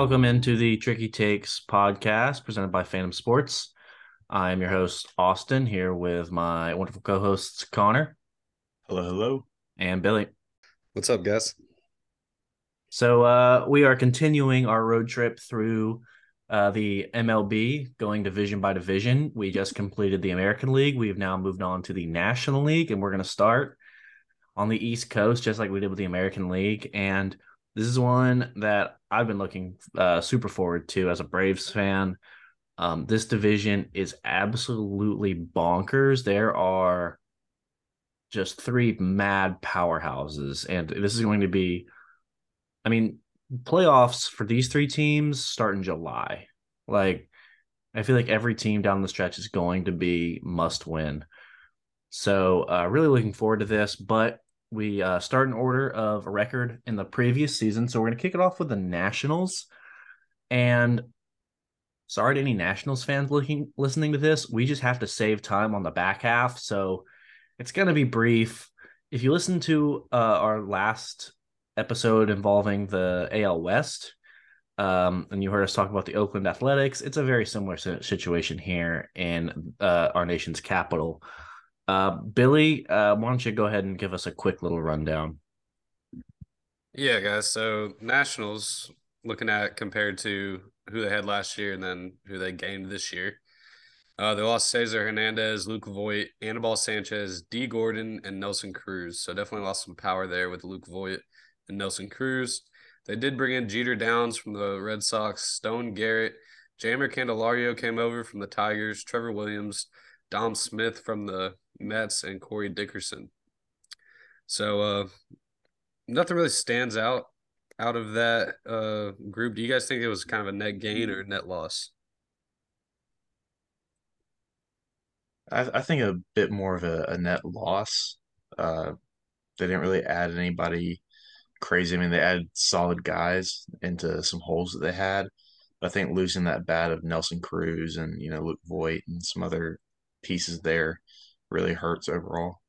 Welcome into the Tricky Takes podcast presented by Phantom Sports. I'm your host, Austin, here with my wonderful co hosts, Connor. Hello, hello. And Billy. What's up, guys? So, uh, we are continuing our road trip through uh, the MLB, going division by division. We just completed the American League. We've now moved on to the National League, and we're going to start on the East Coast, just like we did with the American League. And this is one that I've been looking uh, super forward to as a Braves fan. Um, this division is absolutely bonkers. There are just three mad powerhouses, and this is going to be, I mean, playoffs for these three teams start in July. Like, I feel like every team down the stretch is going to be must win. So, uh, really looking forward to this. But we uh, start in order of a record in the previous season. So we're going to kick it off with the Nationals. And sorry to any Nationals fans looking listening to this. We just have to save time on the back half. So it's going to be brief. If you listen to uh, our last episode involving the AL West, um, and you heard us talk about the Oakland Athletics, it's a very similar situation here in uh, our nation's capital. Uh, Billy, uh, why don't you go ahead and give us a quick little rundown? Yeah, guys. So Nationals, looking at compared to who they had last year and then who they gained this year. Uh, they lost Cesar Hernandez, Luke Voit, Anibal Sanchez, Dee Gordon, and Nelson Cruz. So definitely lost some power there with Luke Voit and Nelson Cruz. They did bring in Jeter Downs from the Red Sox, Stone Garrett, Jeimer Candelario came over from the Tigers, Trevor Williams, Dom Smith from the Mets and Corey Dickerson. So uh, nothing really stands out out of that uh, group. Do you guys think it was kind of a net gain or net loss? I, I think a bit more of a, a net loss. Uh, they didn't really add anybody crazy. I mean, they added solid guys into some holes that they had. But I think losing that bat of Nelson Cruz and you know Luke Voit and some other pieces there really hurts overall.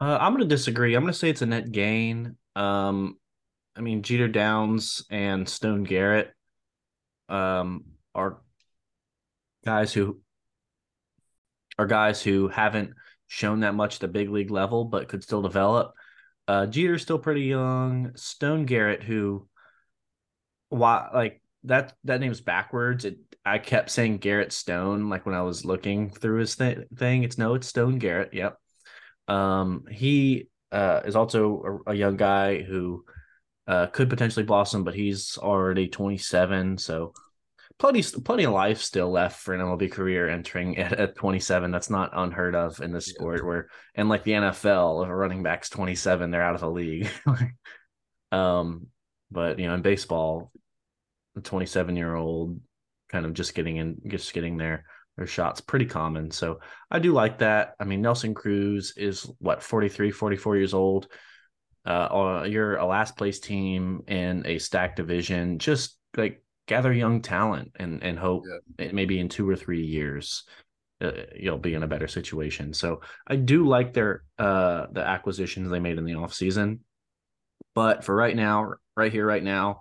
Uh, I'm going to disagree. I'm going to say it's a net gain. Um, I mean, Jeter Downs and Stone Garrett um, are guys who are guys who haven't shown that much at the big league level, but could still develop. Uh, Jeter's still pretty young. Stone Garrett, who, why like that that name's backwards. It I kept saying Garrett Stone like when I was looking through his th- thing. It's no, it's Stone Garrett. Yep. Um, he uh, is also a, a young guy who uh, could potentially blossom, but he's already 27, so plenty plenty of life still left for an MLB career entering at, at 27. That's not unheard of in this yeah. sport. Where and like the NFL, if a running back's 27, they're out of the league. um, but you know, in baseball, the 27 year old kind of just getting in, just getting there. Their shots pretty common. So I do like that. I mean, Nelson Cruz is what 43, 44 years old. Uh, you're a last place team in a stacked division. Just like gather young talent and and hope yeah. maybe in two or three years uh, you'll be in a better situation. So I do like their uh the acquisitions they made in the offseason. But for right now, right here, right now,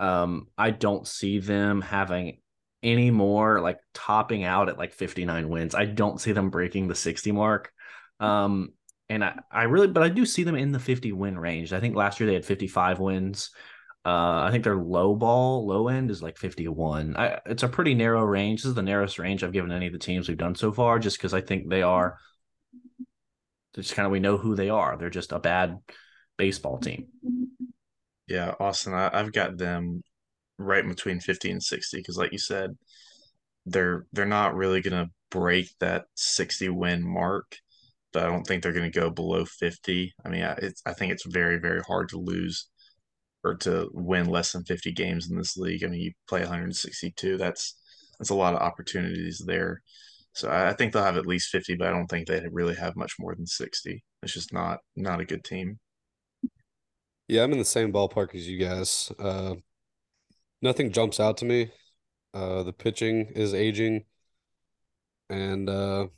um, I don't see them having any more like topping out at like 59 wins. I don't see them breaking the 60 mark. Um, and I, I really, but I do see them in the 50 win range. I think last year they had 55 wins. Uh, I think their low ball, low end is like 51. I, it's a pretty narrow range. This is the narrowest range I've given any of the teams we've done so far, just because I think they are just kind of we know who they are. They're just a bad baseball team. Yeah, Austin, I, have got them right between 50 and 60 because like you said, they're they're not really going to break that 60 win mark, but I don't think they're going to go below 50. I mean, it's I think it's very very hard to lose or to win less than 50 games in this league. I mean, you play 162. That's that's a lot of opportunities there. So I think they'll have at least 50, but I don't think they really have much more than 60. It's just not not a good team. Yeah, I'm in the same ballpark as you guys. Uh, nothing jumps out to me. Uh, the pitching is aging, and uh,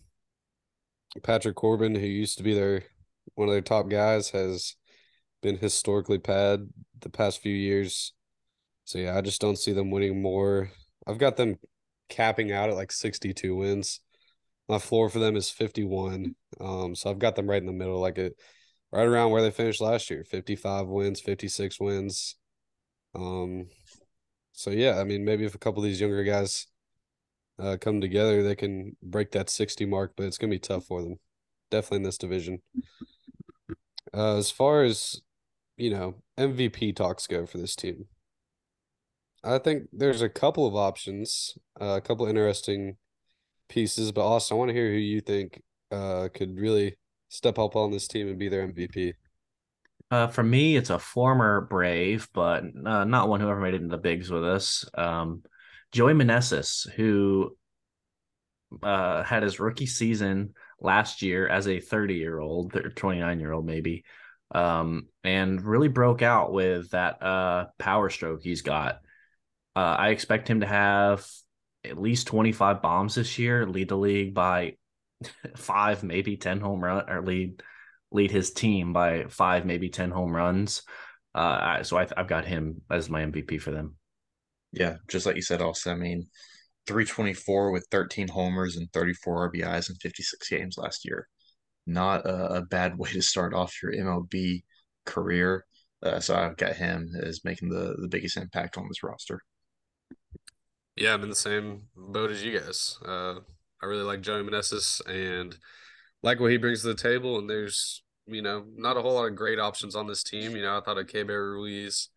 Patrick Corbin, who used to be their one of their top guys, has been historically bad the past few years. So yeah, I just don't see them winning more. I've got them capping out at like 62 wins. My floor for them is 51. Um, so I've got them right in the middle, like it right around where they finished last year, 55 wins, 56 wins. Um, so yeah, I mean, maybe if a couple of these younger guys uh, come together, they can break that 60 mark, but it's gonna be tough for them. Definitely in this division. Uh, as far as you know, MVP talks go for this team. I think there's a couple of options, uh, a couple interesting pieces, but also I want to hear who you think uh, could really step up on this team and be their MVP. Uh, for me, it's a former Brave, but uh, not one who ever made it into the bigs with us. Um, Joey Meneses, who uh, had his rookie season last year as a 30 year old, 29 year old maybe, um, and really broke out with that uh, power stroke he's got. Uh, I expect him to have at least 25 bombs this year, lead the league by five, maybe 10 home run or lead lead his team by five, maybe 10 home runs. Uh, so I, have got him as my MVP for them. Yeah, just like you said, also, I mean, 324 with 13 homers and 34 RBIs in 56 games last year. Not a, a bad way to start off your MLB career. Uh, so I've got him as making the, the biggest impact on this roster. Yeah, I'm in the same boat as you guys. Uh, I really like Joey Meneses and like what he brings to the table. And there's, you know, not a whole lot of great options on this team. You know, I thought of Keibert Ruiz,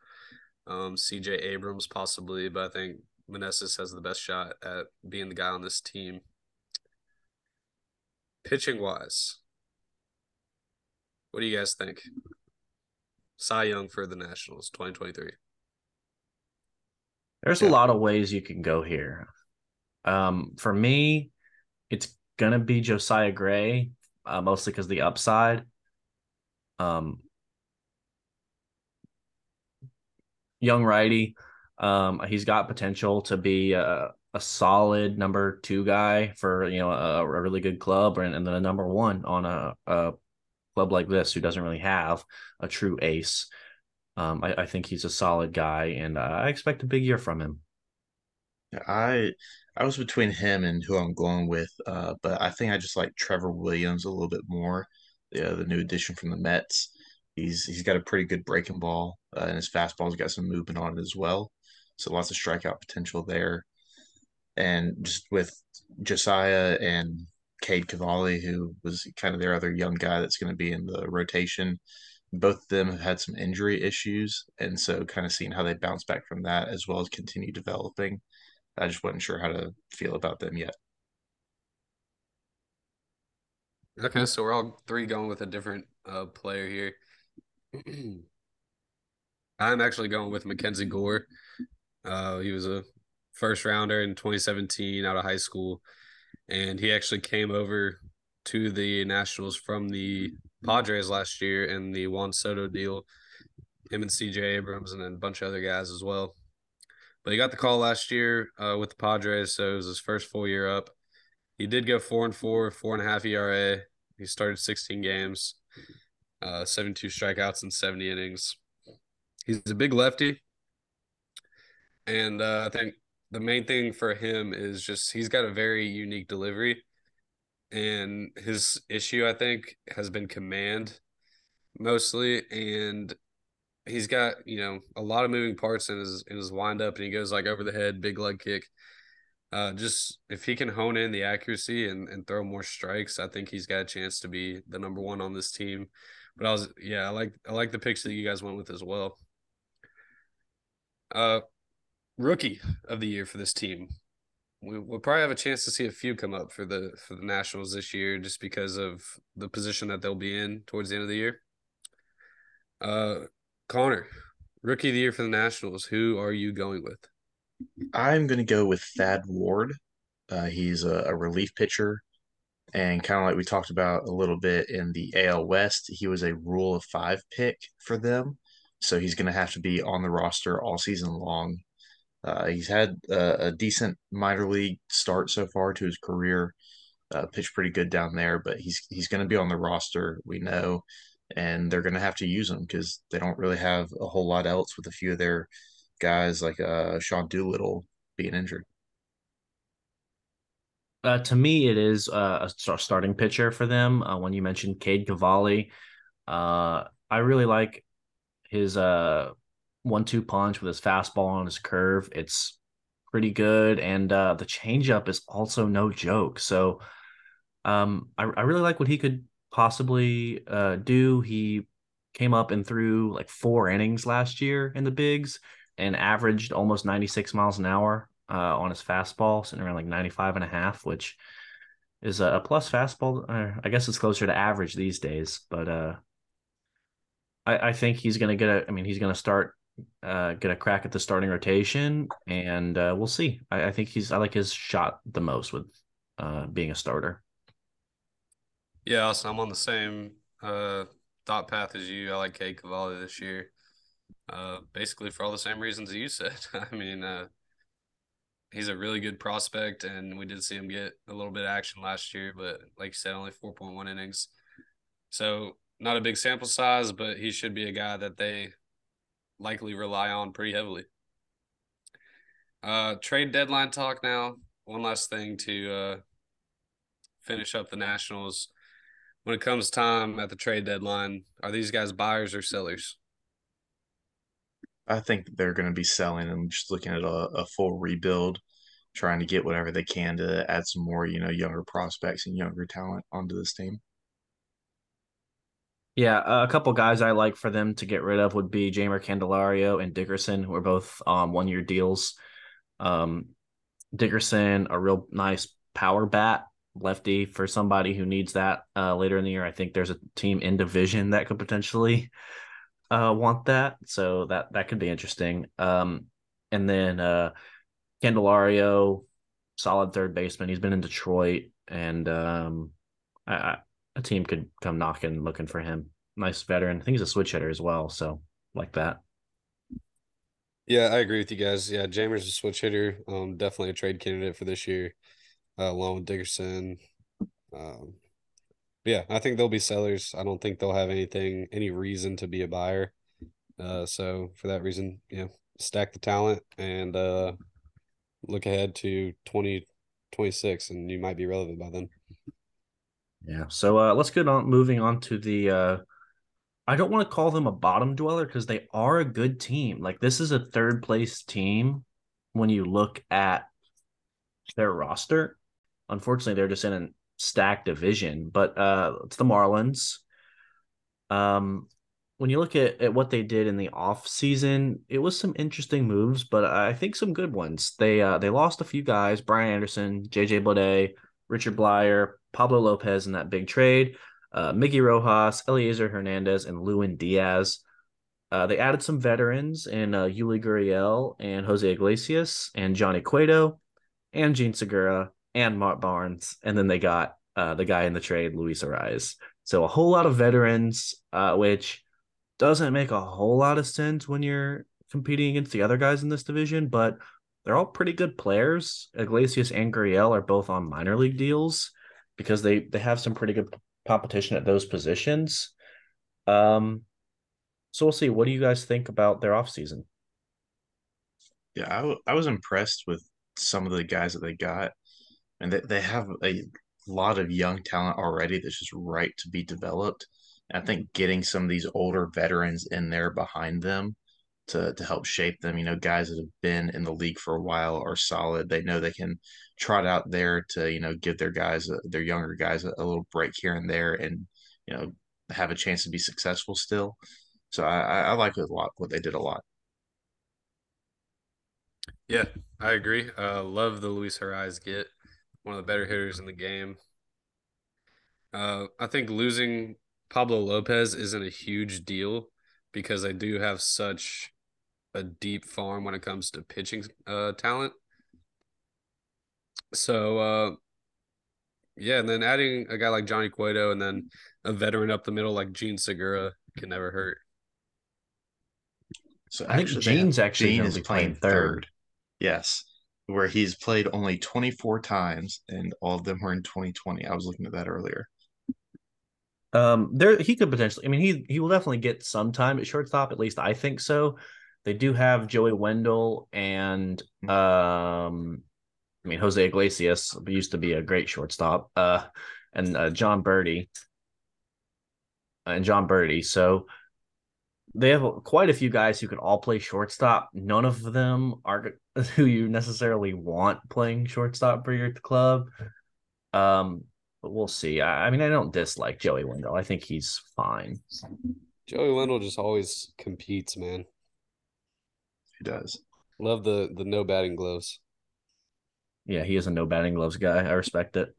um, CJ Abrams possibly, but I think Meneses has the best shot at being the guy on this team. Pitching wise, what do you guys think? Cy Young for the Nationals 2023. There's yeah. a lot of ways you can go here. Um, for me, it's gonna be Josiah Gray, uh, mostly because the upside. Um, young righty. Um, he's got potential to be a, a solid number two guy for you know a, a really good club, and, and then a number one on a, a club like this who doesn't really have a true ace. Um, I, I, think he's a solid guy, and uh, I expect a big year from him. I I was between him and who I'm going with, uh, but I think I just like Trevor Williams a little bit more. Yeah, the new addition from the Mets. He's he's got a pretty good breaking ball, uh, and his fastball's got some movement on it as well. So lots of strikeout potential there. And just with Josiah and Cade Cavalli, who was kind of their other young guy that's going to be in the rotation, both of them have had some injury issues, and so kind of seeing how they bounce back from that as well as continue developing. I just wasn't sure how to feel about them yet. Okay, so we're all three going with a different uh, player here. I'm actually going with Mackenzie Gore. Uh, he was a first rounder in 2017 out of high school, and he actually came over to the Nationals from the Padres last year in the Juan Soto deal. Him and CJ Abrams and then a bunch of other guys as well. But he got the call last year uh, with the Padres, so it was his first full year up. He did go four and four, four and a half ERA. He started 16 games, uh, 72 strikeouts and 70 innings. He's a big lefty, and uh, I think the main thing for him is just he's got a very unique delivery and his issue I think has been command mostly and he's got you know a lot of moving parts in his in his windup and he goes like over the head big leg kick. Uh just if he can hone in the accuracy and and throw more strikes I think he's got a chance to be the number 1 on this team. But I was yeah I like I like the picks that you guys went with as well. Uh rookie of the year for this team. We, will probably have a chance to see a few come up for the for the Nationals this year, just because of the position that they'll be in towards the end of the year. Uh, Connor, rookie of the year for the Nationals. Who are you going with? I'm going to go with Thad Ward. Uh, he's a, a relief pitcher, and kind of like we talked about a little bit in the AL West, he was a Rule of Five pick for them, so he's going to have to be on the roster all season long uh, he's had a, a, decent minor league start so far to his career. Uh, pitched pretty good down there, but he's he's going to be on the roster. We know, and they're going to have to use him because they don't really have a whole lot else with a few of their guys like uh, Sean Doolittle being injured. Uh, to me, it is uh, a starting pitcher for them. Uh, when you mentioned Cade Cavalli, uh, I really like his uh, one-two punch with his fastball and his curve. It's pretty good, and the changeup is also no joke. So, um, I, I really like what he could possibly uh, do. He came up and threw like four innings last year in the bigs and averaged almost 96 miles an hour uh, on his fastball, sitting around like 95 and a half, which is a, plus fastball. Uh, I guess it's closer to average these days, but uh, I, I think he's going to get a, I mean, he's going to start, uh, get a crack at the starting rotation and uh, we'll see. I, I think he's, I like his shot the most with uh, being a starter. Yeah, so I'm on the same uh, thought path as you. I like Cade Cavalli this year. Uh, basically for all the same reasons you said. I mean, uh, he's a really good prospect, and we did see him get a little bit of action last year, but like you said, only 4.1 innings. So not a big sample size, but he should be a guy that they likely rely on pretty heavily. Uh, trade deadline talk now. One last thing to uh, finish up the Nationals. When it comes time at the trade deadline, are these guys buyers or sellers? I think they're going to be selling and just looking at a, a, full rebuild, trying to get whatever they can to add some more, you know, younger prospects and younger talent onto this team. Yeah, a couple guys I like for them to get rid of would be Jeimer Candelario and Dickerson, who are both um, one year deals. Um, Dickerson, a real nice power bat lefty for somebody who needs that uh, later in the year. I think there's a team in division that could potentially uh, want that, so that that could be interesting. Um, and then uh, Candelario, solid third baseman. He's been in Detroit, and um, I, I, a team could come knocking looking for him. Nice veteran. I think he's a switch hitter as well, so like that. Yeah, I agree with you guys. Yeah, Jeimer's a switch hitter. Um, definitely a trade candidate for this year, uh, along with Dickerson. Um, yeah, I think they'll be sellers. I don't think they'll have anything, any reason to be a buyer. Uh, so for that reason, know, stack the talent and uh, look ahead to 2026 and you might be relevant by then. Yeah. So uh, let's get on moving on to the uh, I don't want to call them a bottom dweller because they are a good team. Like this is a third place team when you look at their roster. Unfortunately, they're just in a stacked division, but uh, it's the Marlins. Um, when you look at, at what they did in the off season, it was some interesting moves, but I think some good ones. They uh, they lost a few guys: Brian Anderson, JJ Bleday, Richard Bleier, Pablo Lopez in that big trade, uh, Miggy Rojas, Elieser Hernandez, and Lewin Diaz. Uh, they added some veterans in uh, Yuli Gurriel and Jose Iglesias and Johnny Cueto and Jean Segura and Mark Barnes. And then they got uh, the guy in the trade, Luis Arraez. So a whole lot of veterans, uh, which doesn't make a whole lot of sense when you're competing against the other guys in this division, but they're all pretty good players. Iglesias and Gurriel are both on minor league deals because they they have some pretty good competition at those positions. Um, so we'll see. What do you guys think about their offseason? Yeah, I, w- I was impressed with some of the guys that they got, and they, they have a lot of young talent already that's just right to be developed. And I think getting some of these older veterans in there behind them to to help shape them. You know, guys that have been in the league for a while are solid. They know they can trot out there to you know give their guys, their younger guys, a, a little break here and there, and you know have a chance to be successful still. So I, I like it a lot. What they did a lot. Yeah, I agree. Uh, love the Luis Arraez get one of the better hitters in the game. Uh, I think losing Pablo Lopez isn't a huge deal because they do have such a deep farm when it comes to pitching uh, talent. So uh, yeah, and then adding a guy like Johnny Cueto and then a veteran up the middle like Jean Segura can never hurt. So I think Jean's actually Jean is playing third. third. Yes, where he's played only 24 times, and all of them were in 2020. I was looking at that earlier. Um, there he could potentially. I mean, he he will definitely get some time at shortstop. At least I think so. they do have Joey Wendle and um, I mean Jose Iglesias used to be a great shortstop. Uh, and uh, Jon Berti and Jon Berti. So they have quite a few guys who can all play shortstop. None of them are who you necessarily want playing shortstop for your club. Um, but we'll see. I, I mean, I don't dislike Joey Wendle. I think he's fine. Joey Wendle just always competes, man. He does. Love the the no batting gloves. Yeah, he is a no batting gloves guy. I respect it.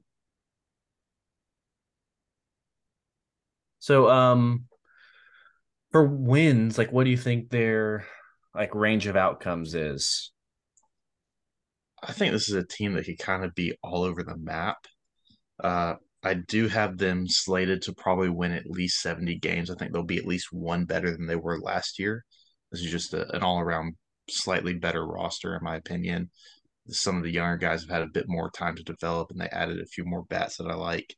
So, um, for wins, like, what do you think their like range of outcomes is? I think this is a team that could kind of be all over the map. Uh, I do have them slated to probably win at least 70 games. I think they'll be at least one better than they were last year. This is just a, an all around slightly better roster, in my opinion. Some of the younger guys have had a bit more time to develop and they added a few more bats that I like.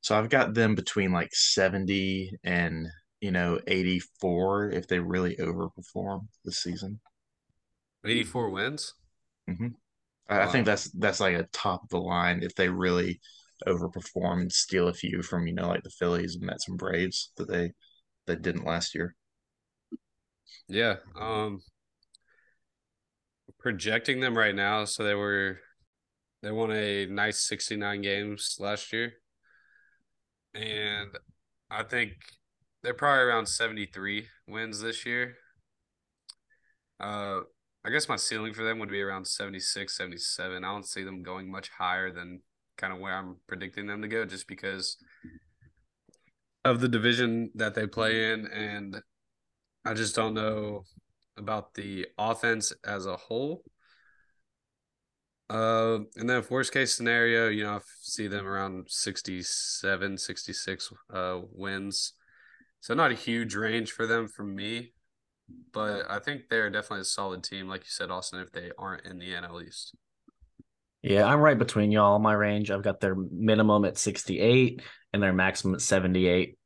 So I've got them between like 70 and, you know, 84 if they really overperform this season. 84 wins? Mm-hmm. I, wow. I think that's that's like a top of the line if they really overperform and steal a few from, you know, like the Phillies, and Mets, and Braves that they that didn't last year. Yeah. Um projecting them right now, so they were they won a nice 69 games last year. And I think they're probably around 73 wins this year. Uh I guess my ceiling for them would be around 76, 77. I don't see them going much higher than kind of where I'm predicting them to go just because of the division that they play in. And I just don't know about the offense as a whole. Uh, and then, if worst case scenario, you know, I see them around 67, 66 uh, wins. So, not a huge range for them from me, but I think they're definitely a solid team, like you said, Austin, if they aren't in the NL East. Yeah, I'm right between y'all. My range, I've got their minimum at 68 and their maximum at 78.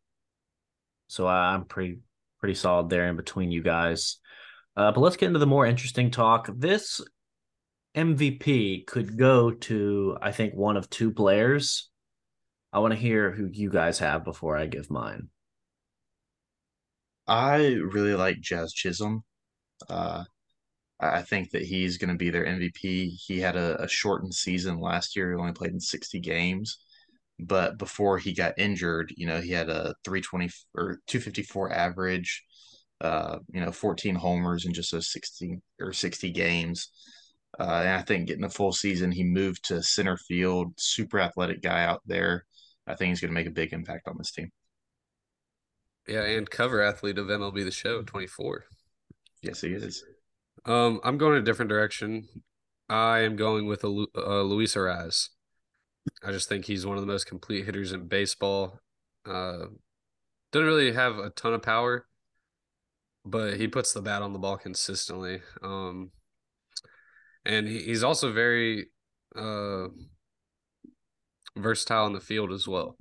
So I'm pretty pretty solid there in between you guys. Uh, but let's get into the more interesting talk. This MVP could go to, I think, one of two players. I want to hear who you guys have before I give mine. I really like Jazz Chisholm. Uh, I think that he's going to be their MVP. He had a, a, shortened season last year. He only played in 60 games. But before he got injured, you know, he had a 320 or 254 average, uh, you know, 14 homers in just those 60 or 60 games. Uh, and I think getting a full season, he moved to center field, super athletic guy out there. I think he's going to make a big impact on this team. Yeah, and cover athlete of MLB The Show 24. Yes, he is. Um, I'm going a different direction. I am going with a, a Luis Arraez. I just think he's one of the most complete hitters in baseball. Uh, doesn't really have a ton of power, but he puts the bat on the ball consistently. Um, and he, he's also very uh, versatile in the field as well.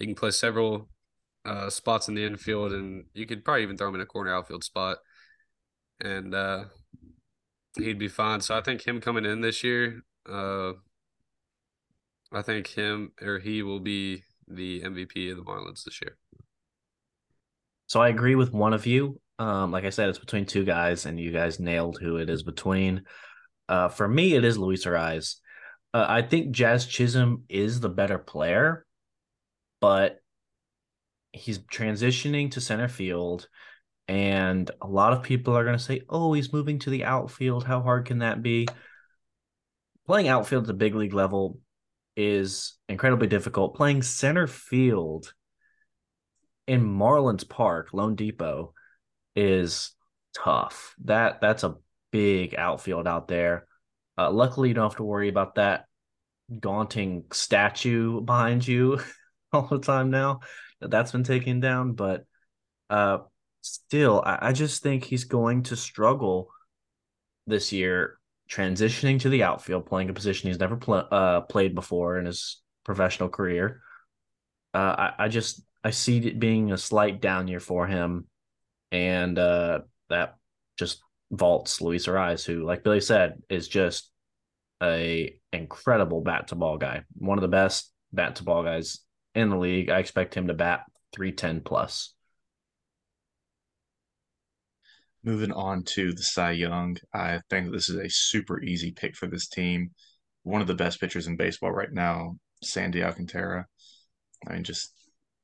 He can play several uh, spots in the infield, and you could probably even throw him in a corner outfield spot and uh, he'd be fine. So I think him coming in this year, uh, I think him or he will be the MVP of the Marlins this year. So I agree with one of you. Um, like I said, it's between two guys, and you guys nailed who it is between. Uh, for me, it is Luis Arraez. Uh, I think Jazz Chisholm is the better player, but he's transitioning to center field. And a lot of people are going to say, oh, he's moving to the outfield. How hard can that be? Playing outfield at the big league level is incredibly difficult. Playing center field in Marlins Park, loanDepot is tough. That that's a big outfield out there. Uh, luckily, you don't have to worry about that daunting statue behind you all the time now. That that's been taken down, but uh, still, I, I just think he's going to struggle this year transitioning to the outfield, playing a position he's never pl- uh, played before in his professional career. Uh, I, I just I see it being a slight down year for him, and uh, that just vaults Luis Arraez, who, like Billy said, is just a incredible bat to ball guy, one of the best bat to ball guys in the league. I expect him to bat 310 plus. Moving on to the Cy Young, I think this is a super easy pick for this team. One of the best pitchers in baseball right now, Sandy Alcantara. I mean, just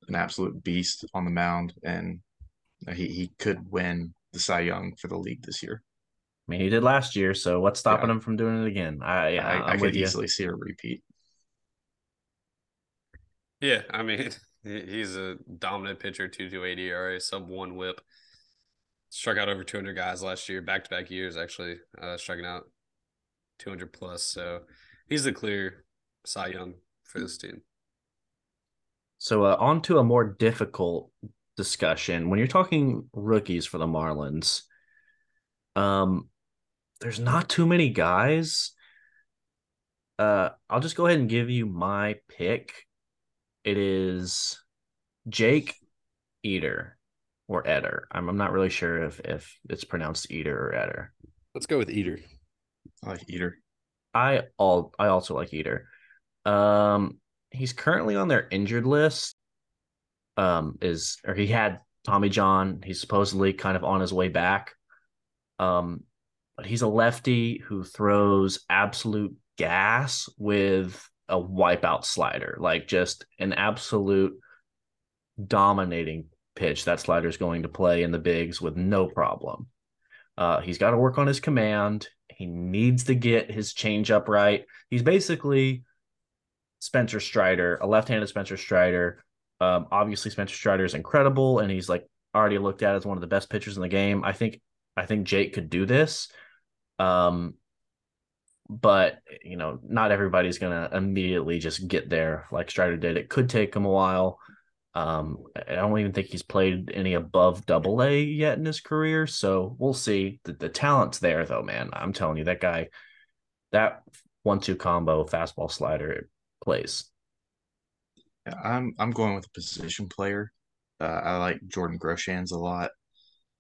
an absolute beast on the mound, and he, he could win the Cy Young for the league this year. I mean, he did last year, so what's stopping yeah. him from doing it again? I I, I could easily see a repeat. Yeah, I mean, he's a dominant pitcher, two two eighty ERA, sub one WHIP. Struck out over two hundred guys last year, back to back years actually, uh, striking out two hundred plus. So he's the clear Cy Young for this team. So uh, on to a more difficult discussion. When you're talking rookies for the Marlins, um, there's not too many guys. Uh, I'll just go ahead and give you my pick it is Jake Eater or Eder. I'm, I'm not really sure if if it's pronounced Eater or Eder. Let's go with Eater. I like Eater. I all I also like Eater. Um, he's currently on their injured list. Um, is or he had Tommy John. He's supposedly kind of on his way back. Um, but he's a lefty who throws absolute gas with a wipeout slider, like just an absolute dominating pitch that slider is going to play in the bigs with no problem. Uh, he's got to work on his command. He needs to get his changeup right. He's basically Spencer Strider, a left-handed Spencer Strider. Um, obviously, Spencer Strider is incredible, and he's like already looked at as one of the best pitchers in the game. I think I think Jake could do this. Um, but you know, not everybody's gonna immediately just get there like Strider did. It could take him a while. Um, I don't even think he's played any above double A yet in his career, so we'll see. The, the talent's there though, man. I'm telling you, that guy, that one-two combo, fastball slider, plays. Yeah, I'm I'm going with a position player. Uh, I like Jordan Groshans a lot,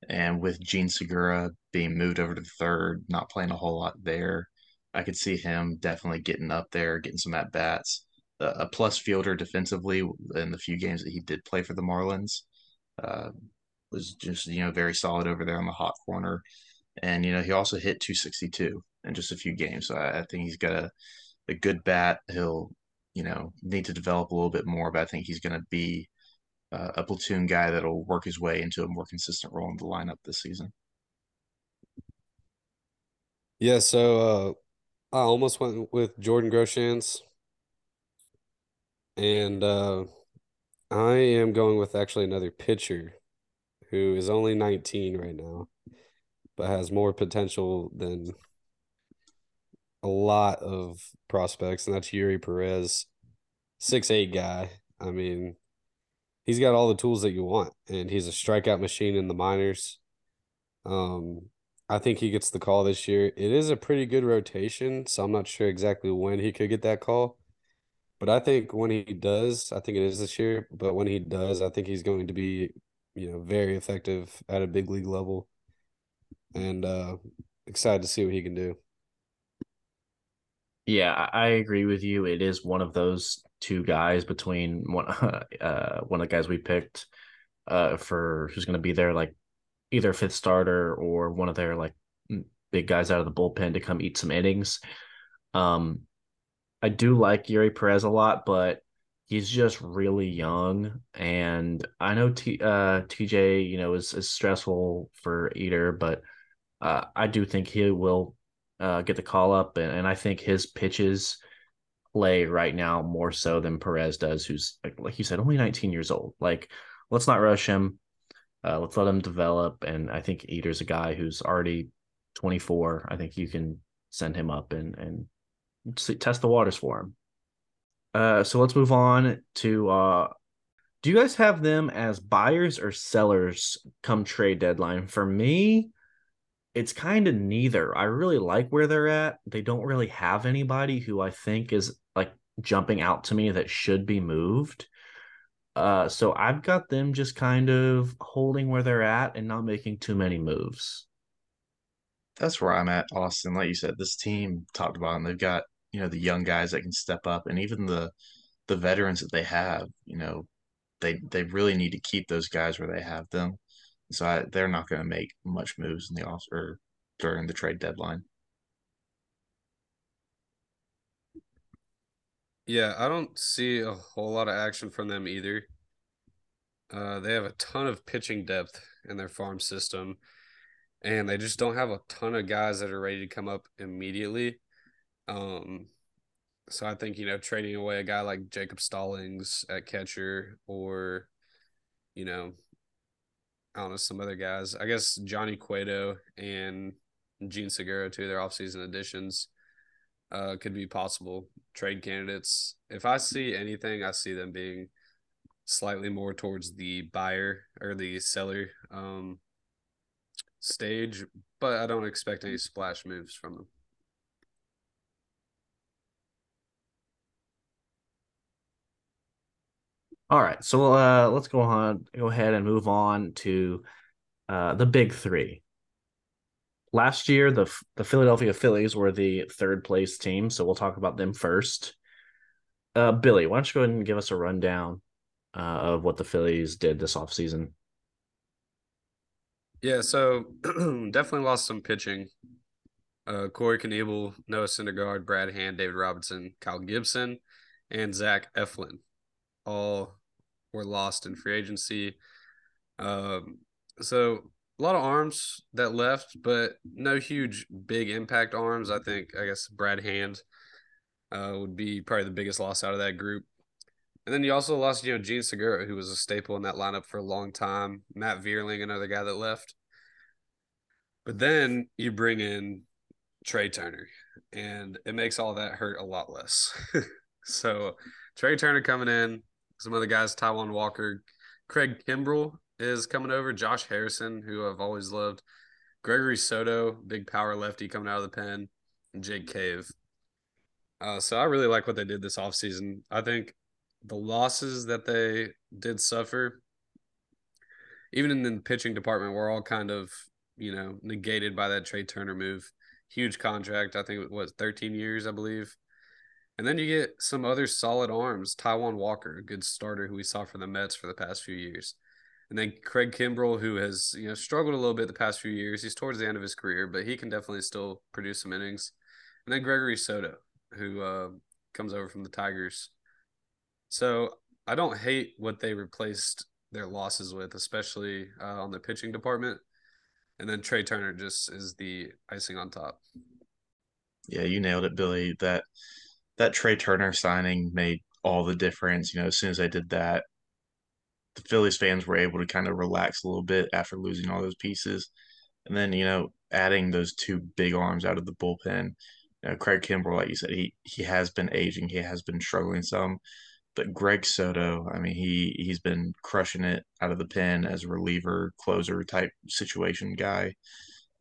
and with Jean Segura being moved over to third, not playing a whole lot there, I could see him definitely getting up there, getting some at bats. Uh, a plus fielder defensively in the few games that he did play for the Marlins uh, was just you know very solid over there on the hot corner, and you know he also hit 262 in just a few games. So I, I think he's got a a good bat. He'll you know need to develop a little bit more, but I think he's going to be uh, a platoon guy that'll work his way into a more consistent role in the lineup this season. Yeah, so uh, I almost went with Jordan Groshans. And uh, I am going with actually another pitcher who is only 19 right now, but has more potential than a lot of prospects, and that's Eury Perez, six eight guy. I mean, he's got all the tools that you want, and he's a strikeout machine in the minors. Um, I think he gets the call this year. It is a pretty good rotation, so I'm not sure exactly when he could get that call. But I think when he does, I think it is this year, but when he does, I think he's going to be, you know, very effective at a big league level. And uh excited to see what he can do. Yeah, I agree with you. It is one of those two guys between one uh one of the guys we picked uh for who's going to be there like either fifth starter or one of their like big guys out of the bullpen to come eat some innings. Um, I do like Eury Perez a lot, but he's just really young, and I know T uh TJ, you know, is, is stressful for Eder, but uh, I do think he will uh, get the call up, and, and I think his pitches play right now more so than Perez does, who's like, like you said, only 19 years old. Like, let's not rush him. Uh, let's let him develop. And I think Eater's a guy who's already 24. I think you can send him up and and test the waters for him. Uh, so let's move on to. Uh, do you guys have them as buyers or sellers come trade deadline? For me, it's kind of neither. I really like where they're at. They don't really have anybody who I think is like jumping out to me that should be moved. Uh, so I've got them just kind of holding where they're at and not making too many moves. that's where I'm at, Austin. Like you said, this team talked about, and they've got you know the young guys that can step up, and even the the veterans that they have. You know, they they really need to keep those guys where they have them. So I, they're not going to make much moves in the off or during the trade deadline. Yeah, I don't see a whole lot of action from them either. Uh, they have a ton of pitching depth in their farm system, and they just don't have a ton of guys that are ready to come up immediately. Um, so I think you know trading away a guy like Jacob Stallings at catcher, or you know, I don't know some other guys. I guess Johnny Cueto and Jean Segura too. Their offseason additions uh, could be possible trade candidates. If I see anything, I see them being slightly more towards the buyer or the seller um, stage, but I don't expect any splash moves from them. All right, so uh, let's go on. Go ahead and move on to uh, the big three. Last year, the the Philadelphia Phillies were the third place team, so we'll talk about them first. Uh, Billy, why don't you go ahead and give us a rundown uh, of what the Phillies did this offseason? Yeah, so definitely lost some pitching. Uh, Corey Knebel, Noah Syndergaard, Brad Hand, David Robertson, Kyle Gibson, and Zach Eflin all were lost in free agency. Um, so a lot of arms that left, but no huge big impact arms. I think I guess Brad Hand uh, would be probably the biggest loss out of that group. And then you also lost, you know, Jean Segura, who was a staple in that lineup for a long time. Matt Vierling, another guy that left. But then you bring in Trea Turner, and it makes all that hurt a lot less. so Trea Turner coming in, some other guys, Taijuan Walker, Craig Kimbrel is coming over, Josh Harrison, who I've always loved, Gregory Soto, big power lefty coming out of the pen, and Jake Cave. Uh, so I really like what they did this offseason. I think the losses that they did suffer, even in the pitching department, were all kind of, you know, negated by that Trea Turner move. Huge contract. I think it was 13 years, I believe. And then you get some other solid arms. Taijuan Walker, a good starter who we saw for the Mets for the past few years. And then Craig Kimbrel, who has you know struggled a little bit the past few years. He's towards the end of his career, but he can definitely still produce some innings. And then Gregory Soto, who uh, comes over from the Tigers. So I don't hate what they replaced their losses with, especially uh, on the pitching department. And then Trea Turner just is the icing on top. Yeah, you nailed it, Billy. That that Trea Turner signing made all the difference. You know, as soon as I did that, the Phillies fans were able to kind of relax a little bit after losing all those pieces. And then, you know, adding those two big arms out of the bullpen. You know, Craig Kimbrel, like you said, he he has been aging, he has been struggling some. But Greg Soto, I mean, he he's been crushing it out of the pen as a reliever, closer type situation guy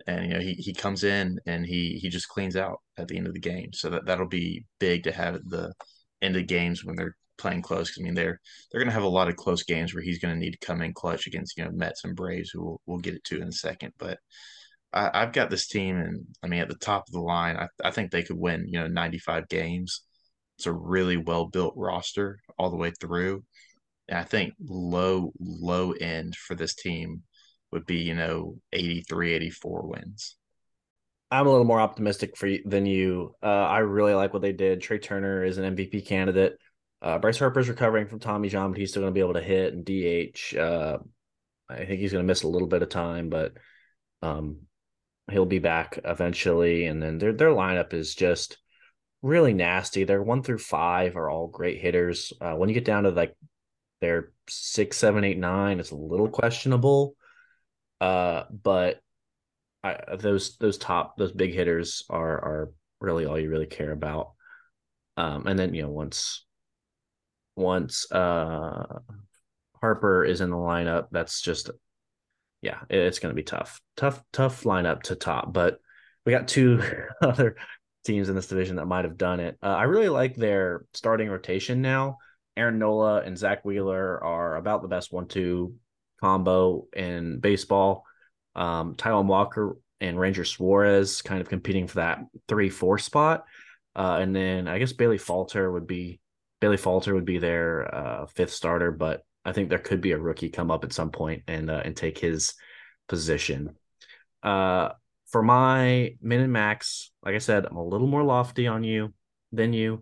and you know he, he comes in and he he just cleans out at the end of the game so that that'll be big to have at the end of games when they're playing close i mean they're they're going to have a lot of close games where he's going to need to come in clutch against you know mets and braves who we'll, we'll get it to in a second but I, i've got this team and i mean at the top of the line I, I think they could win you know 95 games it's a really well built roster all the way through and i think low low end for this team would be, you know, 83, 84 wins. I'm a little more optimistic for you, than you. Uh, I really like what they did. Trea Turner is an MVP candidate. Uh, Bryce Harper's recovering from Tommy John, but he's still going to be able to hit and DH. Uh, I think he's going to miss a little bit of time, but um, he'll be back eventually. And then their their lineup is just really nasty. Their one through five are all great hitters. Uh, when you get down to like their six, seven, eight, nine, it's a little questionable. Uh, but I, those those top those big hitters are are really all you really care about. Um, and then you know once once uh Harper is in the lineup, that's just yeah, it's going to be tough, tough, tough lineup to top. But we got two other teams in this division that might have done it. Uh, I really like their starting rotation now. Aaron Nola and Zack Wheeler are about the best one-two combo in baseball. Um, Taijuan Walker and Ranger Suarez kind of competing for that three four spot. Uh, and then I guess Bailey Falter would be Bailey Falter would be their uh, fifth starter, but I think there could be a rookie come up at some point and uh, and take his position. Uh, for my min and max, like I said, I'm a little more lofty on you than you.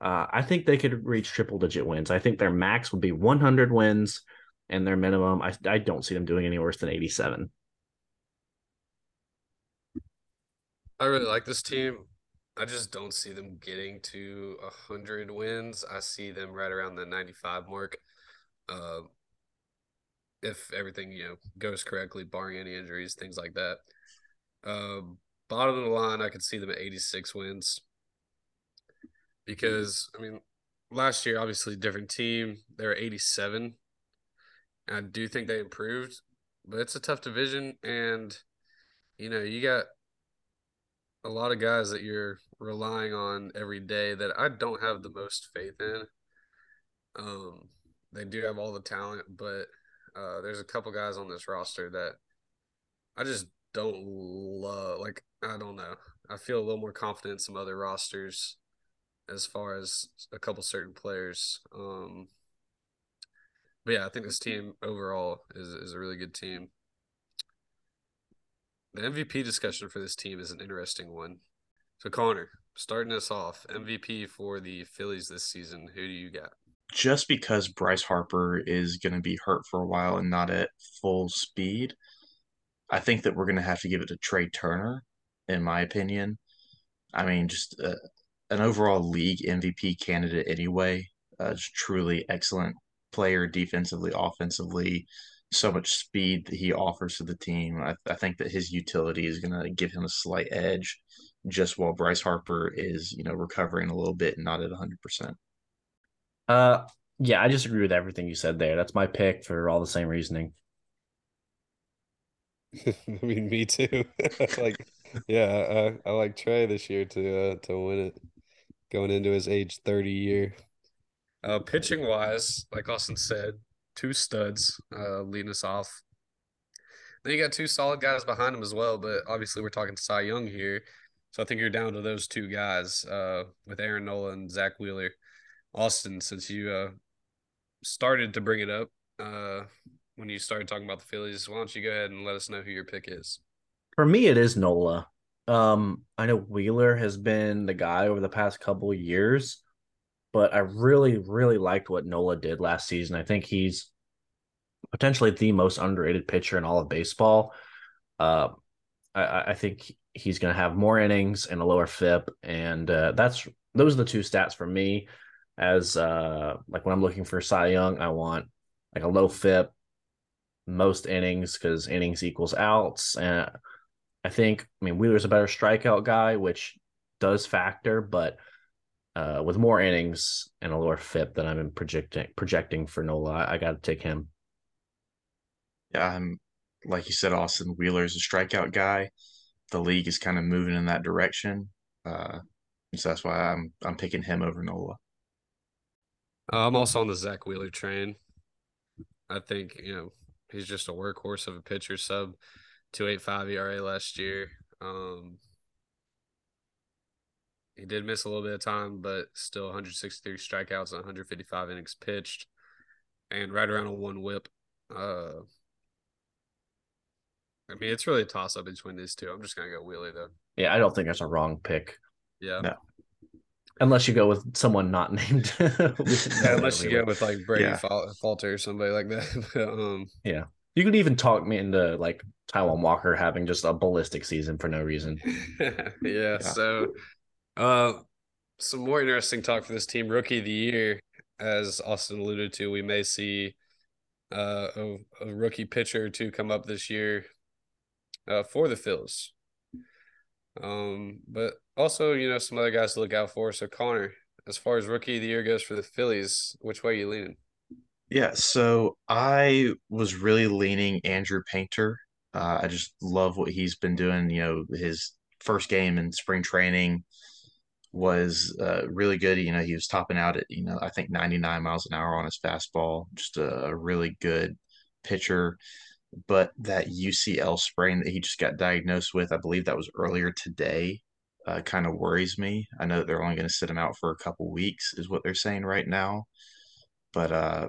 Uh, I think they could reach triple digit wins. I think their max would be 100 wins, and their minimum, I, I don't see them doing any worse than 87. I really like this team. I just don't see them getting to 100 wins. I see them right around the 95 mark. Uh, if everything, you know, goes correctly, barring any injuries, things like that. Uh, bottom of the line, I could see them at 86 wins because I mean, last year obviously different team. They were 87. I do think they improved, but it's a tough division, and you know you got a lot of guys that you're relying on every day that I don't have the most faith in. Um, they do have all the talent, but uh, there's a couple guys on this roster that I just don't love. Like I don't know. I feel a little more confident in some other rosters as far as a couple certain players. Um, but yeah, I think this team overall is is a really good team. The MVP discussion for this team is an interesting one. So Connor, starting us off, MVP for the Phillies this season. Who do you got? Just because Bryce Harper is going to be hurt for a while and not at full speed, I think that we're going to have to give it to Trea Turner, in my opinion. I mean, just uh, an overall league MVP candidate anyway. Uh, just truly excellent player defensively, offensively. So much speed that he offers to the team. I, I think that his utility is going to give him a slight edge, just while Bryce Harper is, you know, recovering a little bit and not at hundred percent. Uh, yeah, I just agree with everything you said there. That's my pick for all the same reasoning. I mean, me too. like, yeah, I, I like Trea this year to uh, to win it going into his age 30 year. Uh, pitching wise, like Austin said, two studs uh, leading us off. Then you got two solid guys behind him as well, but obviously we're talking Cy Young here. So I think you're down to those two guys uh, with Aaron Nola and Zack Wheeler. Austin, since you uh, started to bring it up uh, when you started talking about the Phillies, why don't you go ahead and let us know who your pick is? For me, it is Nola. Um, I know Wheeler has been the guy over the past couple years, but I really, really liked what Nola did last season. I think he's potentially the most underrated pitcher in all of baseball. Uh, I, I think he's going to have more innings and a lower FIP, and uh, that's those are the two stats for me. As uh, like when I'm looking for Cy Young, I want like a low FIP, most innings because innings equals outs, and I think, I mean, Wheeler's a better strikeout guy, which does factor, but uh, with more innings and a lower FIP than I'm projecting projecting for Nola, I, I got to take him. Yeah, I'm like you said, Austin Wheeler is a strikeout guy. The league is kind of moving in that direction, uh, so that's why I'm I'm picking him over Nola. Uh, I'm also on the Zack Wheeler train. I think you know he's just a workhorse of a pitcher sub 285 ERA last year. Um, he did miss a little bit of time, but still 163 strikeouts and 155 innings pitched, and right around a one WHIP. Uh, I mean, it's really a toss up between these two. I'm just gonna go Wheelie though. Yeah, I don't think that's a wrong pick. Yeah. No. Unless you go with someone not named. yeah, unless you go with like Brady yeah. Falter or somebody like that. um, yeah. You could even talk me into like Taijuan Walker having just a ballistic season for no reason. yeah, yeah, So, uh, some more interesting talk for this team. Rookie of the year, as Austin alluded to, we may see uh, a, a rookie pitcher to come up this year uh, for the Phils. Um, but also, you know, some other guys to look out for. So, Connor, as far as rookie of the year goes for the Phillies, which way are you leaning? Yeah, so I was really leaning Andrew Painter. Uh, I just love what he's been doing. You know, his first game in spring training was uh, really good. You know, he was topping out at, you know, I think 99 miles an hour on his fastball. Just a, a really good pitcher. But that UCL sprain that he just got diagnosed with, I believe that was earlier today, uh, kind of worries me. I know that they're only going to sit him out for a couple weeks, is what they're saying right now. But uh,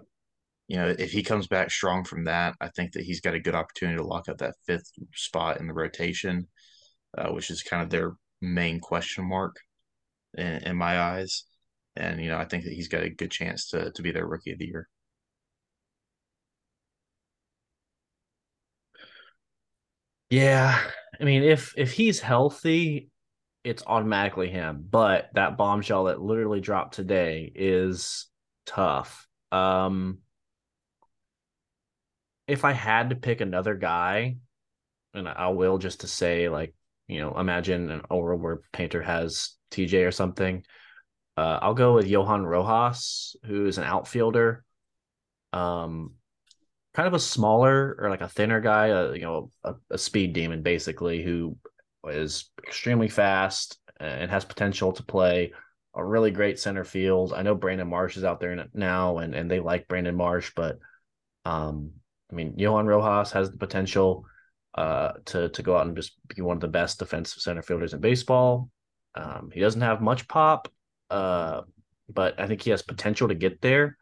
you know, if he comes back strong from that, I think that he's got a good opportunity to lock up that fifth spot in the rotation, uh, which is kind of their main question mark in, in my eyes. And you know, I think that he's got a good chance to to be their rookie of the year. Yeah, I mean, if if he's healthy, it's automatically him. But that bombshell that literally dropped today is tough. Um, if I had to pick another guy, and I will just to say, like, you know, imagine an world where Painter has TJ or something. Uh, I'll go with Johan Rojas, who is an outfielder. Um, kind of a smaller or like a thinner guy, uh, you know, a, a speed demon basically, who is extremely fast and has potential to play a really great center field. I know Brandon Marsh is out there now, and and they like Brandon Marsh, but um, I mean, Johan Rojas has the potential uh, to to go out and just be one of the best defensive center fielders in baseball. Um, he doesn't have much pop, uh, but I think he has potential to get there.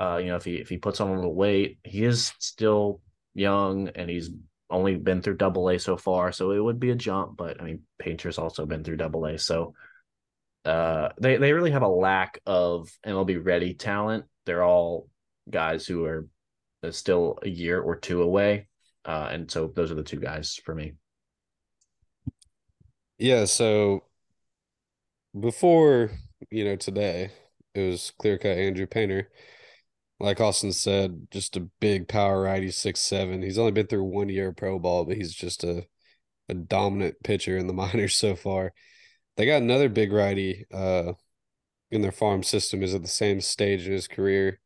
Uh, you know, if he if he puts on a little weight, he is still young and he's only been through double A so far, so it would be a jump. But I mean, Painter's also been through double A, so uh, they they really have a lack of MLB ready talent. They're all guys who are still a year or two away, uh, and so those are the two guys for me. Yeah, so before you know today, it was clear cut Andrew Painter like Austin said, just a big power righty, six seven. He's only been through one year of pro ball, but he's just a a dominant pitcher in the minors so far. They got another big righty uh in their farm system is at the same stage in his career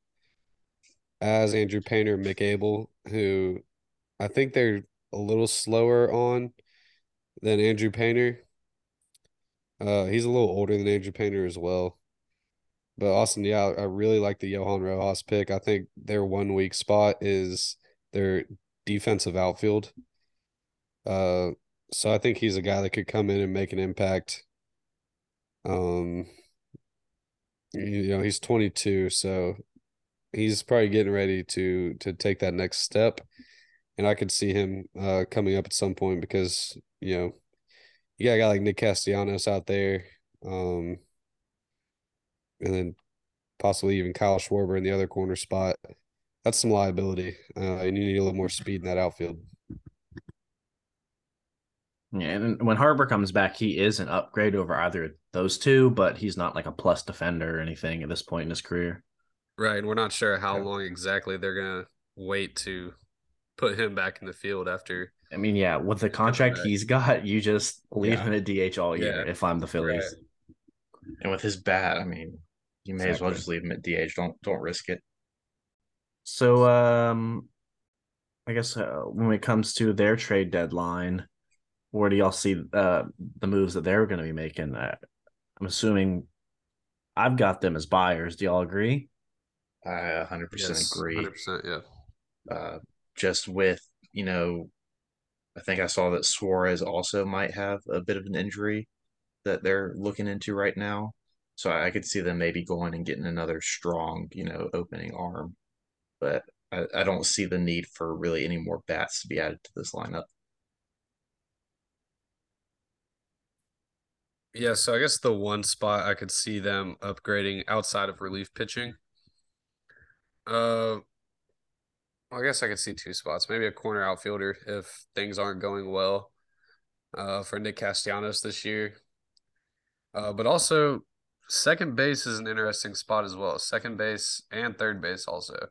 as Andrew Painter, Abel, who I think they're a little slower on than Andrew Painter. Uh, he's a little older than Andrew Painter as well. But Austin, yeah, I really like the Johan Rojas pick. I think their one weak spot is their defensive outfield. Uh, so I think he's a guy that could come in and make an impact. Um, you know, he's 22, so he's probably getting ready to to take that next step. And I could see him uh coming up at some point because, you know, you got a guy like Nick Castellanos out there. Um, and then possibly even Kyle Schwarber in the other corner spot. That's some liability, uh, and you need a little more speed in that outfield. Yeah, and when Harper comes back, he is an upgrade over either of those two, but he's not like a plus defender or anything at this point in his career. Right, and we're not sure how yeah. long exactly they're gonna wait to put him back in the field after. I mean, yeah, with the contract he's got, you just leave yeah. him at DH all year. Yeah. If I'm the Phillies, right. And with his bat, I mean, you may exactly. as well just leave him at DH. Don't don't risk it. So, um, I guess uh, when it comes to their trade deadline, where do y'all see uh, the moves that they're going to be making? Uh, I'm assuming I've got them as buyers. Do y'all agree? I 100% yes, agree. 100%, yeah. Uh, just with, you know, I think I saw that Suarez also might have a bit of an injury that they're looking into right now. So I could see them maybe going and getting another strong, you know, opening arm. But I, I don't see the need for really any more bats to be added to this lineup. Yeah, so I guess the one spot I could see them upgrading outside of relief pitching. Uh I guess I could see two spots. Maybe a corner outfielder if things aren't going well uh, for Nick Castellanos this year. Uh, but also Second base is an interesting spot as well. Second base and third base also.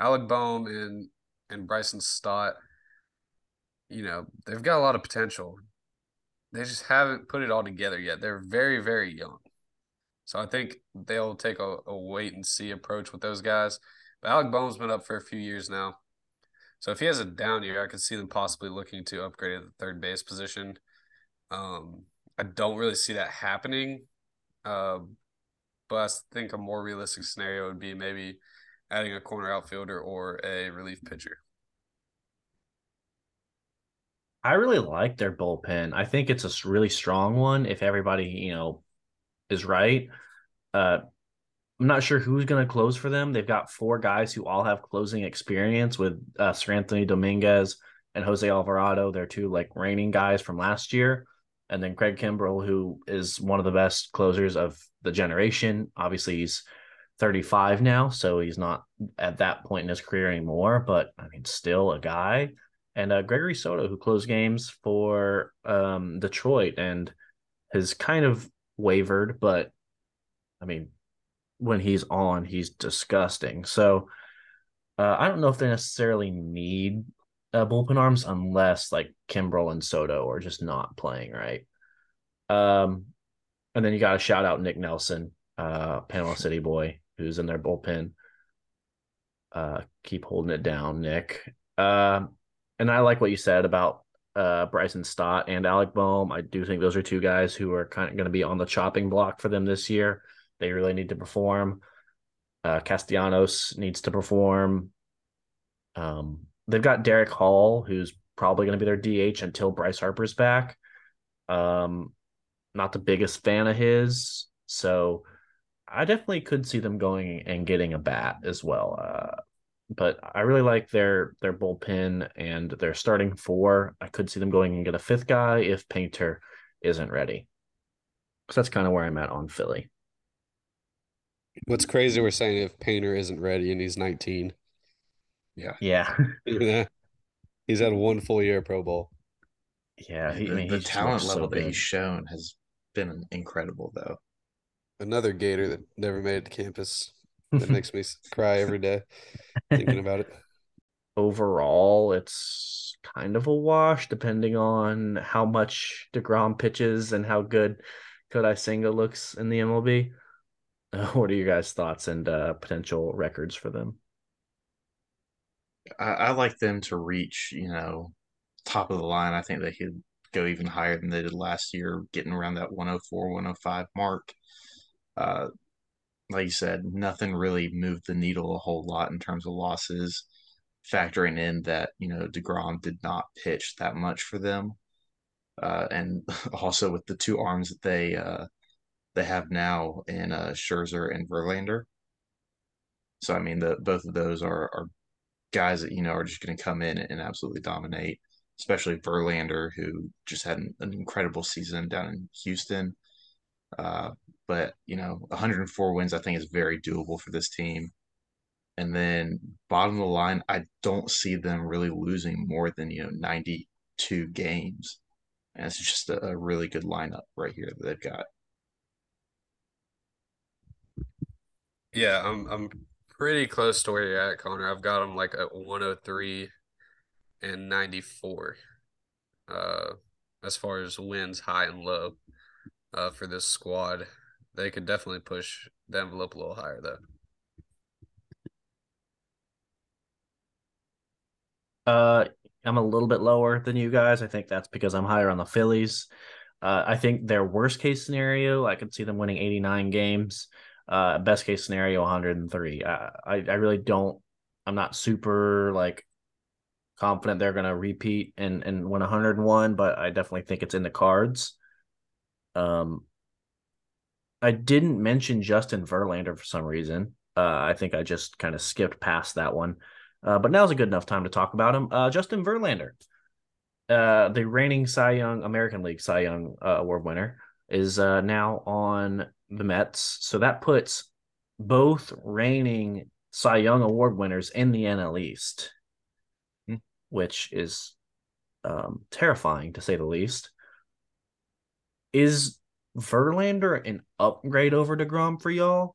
Alec Bohm and and Bryson Stott, you know, they've got a lot of potential. They just haven't put it all together yet. They're very, very young. So I think they'll take a, a wait and see approach with those guys. But Alec Bohm's been up for a few years now. So if he has a down year, I could see them possibly looking to upgrade at the third base position. Um, I don't really see that happening uh, but I think a more realistic scenario would be maybe adding a corner outfielder or a relief pitcher. I really like their bullpen. I think it's a really strong one if everybody, you know, is right. Uh, I'm not sure who's going to close for them. They've got four guys who all have closing experience with uh, Seranthony Dominguez and Jose Alvarado. They're two like reigning guys from last year. And then Craig Kimbrel, who is one of the best closers of the generation. Obviously, he's 35 now, so he's not at that point in his career anymore, but I mean, still a guy and uh, Gregory Soto, who closed games for um, Detroit and has kind of wavered, but I mean, when he's on, he's disgusting. So uh, I don't know if they necessarily need uh, bullpen arms unless like Kimbrel and Soto are just not playing right. Um, and then you got to shout out Nick Nelson, uh, Panama City boy, who's in their bullpen. Uh, keep holding it down, Nick. Uh, and I like what you said about uh, Bryson Stott and Alec Bohm. I do think those are two guys who are kind of going to be on the chopping block for them this year. They really need to perform. Uh, Castellanos needs to perform. Um, they've got Darick Hall, who's probably going to be their DH until Bryce Harper's back. Um, not the biggest fan of his, so I definitely could see them going and getting a bat as well. Uh, but I really like their their bullpen and their starting four. I could see them going and get a fifth guy if Painter isn't ready. So that's kind of where I'm at on Philly. What's crazy, we're saying if Painter isn't ready and he's 19. Yeah. Yeah. yeah. He's had one full year pro ball. Yeah. He, the, I mean, the talent level so that he's shown has been incredible, though. Another Gator that never made it to campus. That makes me cry every day thinking about it. Overall, it's kind of a wash depending on how much DeGrom pitches and how good Kodai Senga looks in the MLB. Uh, what are your guys' thoughts and uh, potential records for them? I, I like them to reach, you know, top of the line. I think they could go even higher than they did last year, getting around that 104, 105 mark. Uh, like you said, nothing really moved the needle a whole lot in terms of losses, factoring in that, you know, DeGrom did not pitch that much for them. Uh, and also with the two arms that they uh, they have now in uh, Scherzer and Verlander. So I mean, the both of those are, are guys that you know are just going to come in and absolutely dominate. Especially Verlander, who just had an, an incredible season down in Houston. Uh, but you know, 104 wins I think is very doable for this team. And then bottom of the line, I don't see them really losing more than you know 92 games. And it's just a, a really good lineup right here that they've got. Yeah, I'm I'm pretty close to where you're at, Connor. I've got them like at 103 and 94. Uh, as far as wins, high and low, uh, for this squad. They could definitely push the envelope a little higher though. Uh, I'm a little bit lower than you guys. I think that's because I'm higher on the Phillies. Uh, I think their worst case scenario, I could see them winning 89 games. Uh, best case scenario, 103. I, I, I really don't. I'm not super like confident they're going to repeat and and win 101, but I definitely think it's in the cards. Um, I didn't mention Justin Verlander for some reason. Uh, I think I just kind of skipped past that one. Uh, but now's a good enough time to talk about him. Uh, Justin Verlander, uh, the reigning Cy Young American League Cy Young uh, Award winner, is uh, now on the Mets. So that puts both reigning Cy Young Award winners in the NL East, hmm. which is um, terrifying to say the least. Is Verlander an upgrade over DeGrom for y'all?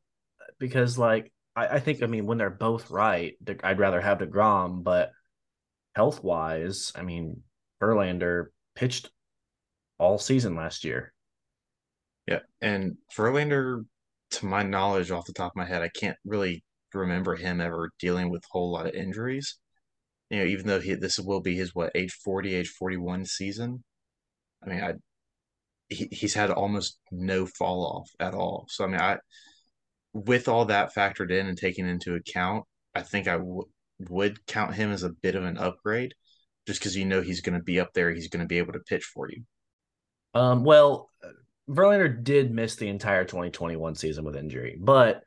Because like I, I think I mean when they're both right, I'd rather have DeGrom, but health wise, I mean Verlander pitched all season last year. Yeah, and Verlander, to my knowledge, off the top of my head, I can't really remember him ever dealing with a whole lot of injuries. You know, even though he this will be his what age forty, age forty one season. I mean, I he, he's had almost no fall off at all. So I mean, I with all that factored in and taken into account, I think I w- would count him as a bit of an upgrade. just because you know he's going to be up there, he's going to be able to pitch for you. Um, well, Verlander did miss the entire 2021 season with injury, but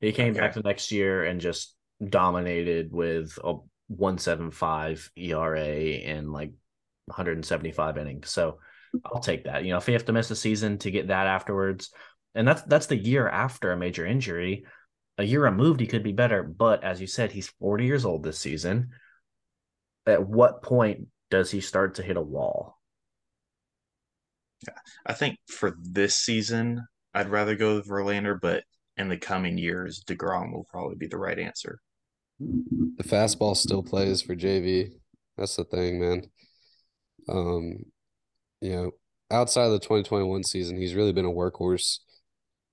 he came okay. back the next year and just dominated with a 175 ERA and like 175 innings. So I'll take that. You know, if you have to miss a season to get that afterwards, and that's that's the year after a major injury, a year removed, he could be better. But as you said, he's 40 years old this season. At what point does he start to hit a wall? I think for this season, I'd rather go with Verlander, but in the coming years, DeGrom will probably be the right answer. The fastball still plays for JV. That's the thing, man. Um, you know, outside of the 2021 season, he's really been a workhorse.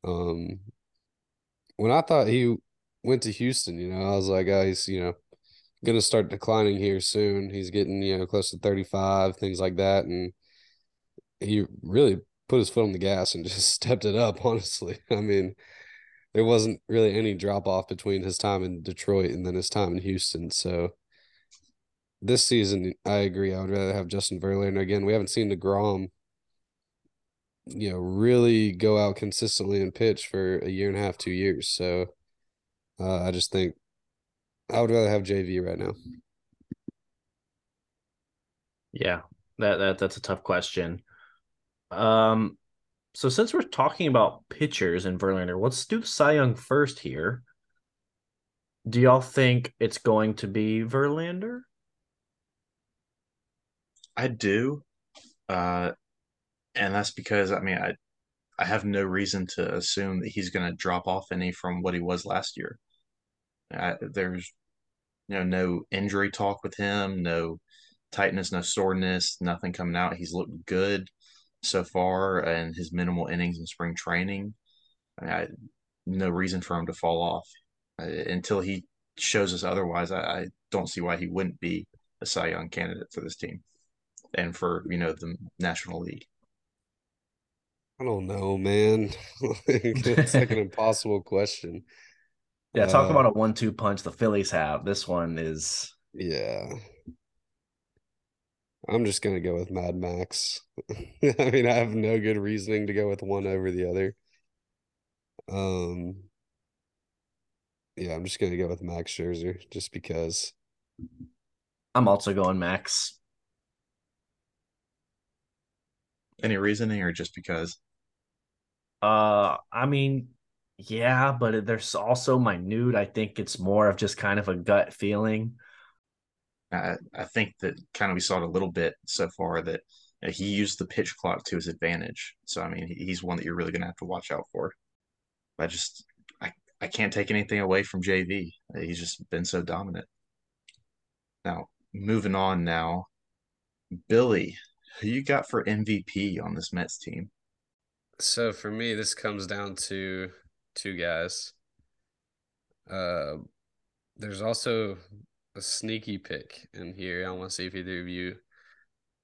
Um, when I thought he went to Houston, you know, I was like, oh, he's, you know, going to start declining here soon. He's getting, you know, close to 35, things like that. And he really put his foot on the gas and just stepped it up, honestly. I mean, there wasn't really any drop off between his time in Detroit and then his time in Houston. So this season, I agree. I would rather have Justin Verlander again. We haven't seen DeGrom, you know, really go out consistently and pitch for a year and a half, two years. So uh, I just think I would rather have JV right now. Yeah, that that that's a tough question. Um, so since we're talking about pitchers in Verlander, let's do Cy Young first here. Do y'all think it's going to be Verlander? I do. Uh, and that's because I mean I I have no reason to assume that he's going to drop off any from what he was last year. I, there's you know no injury talk with him, no tightness, no soreness, nothing coming out. He's looked good so far, and his minimal innings in spring training. I, mean, I no reason for him to fall off uh, until he shows us otherwise. I, I don't see why he wouldn't be a Cy Young candidate for this team and for you know the National League. I don't know, man. it's like an impossible question. Yeah, talk uh, about a one-two punch the Phillies have. This one is yeah. I'm just gonna go with Mad Max. I mean, I have no good reasoning to go with one over the other. Um, yeah, I'm just gonna go with Max Scherzer just because. I'm also going Max. Any reasoning or just because? Uh, I mean, yeah, but there's also minute. I think it's more of just kind of a gut feeling. I, I think that kind of we saw it a little bit so far that he used the pitch clock to his advantage. So I mean, he's one that you're really going to have to watch out for. I just I I can't take anything away from JV. He's just been so dominant. Now moving on now, Billy, who you got for MVP on this Mets team? So for me, this comes down to two guys. Uh, there's also a sneaky pick in here. I want to see if either of you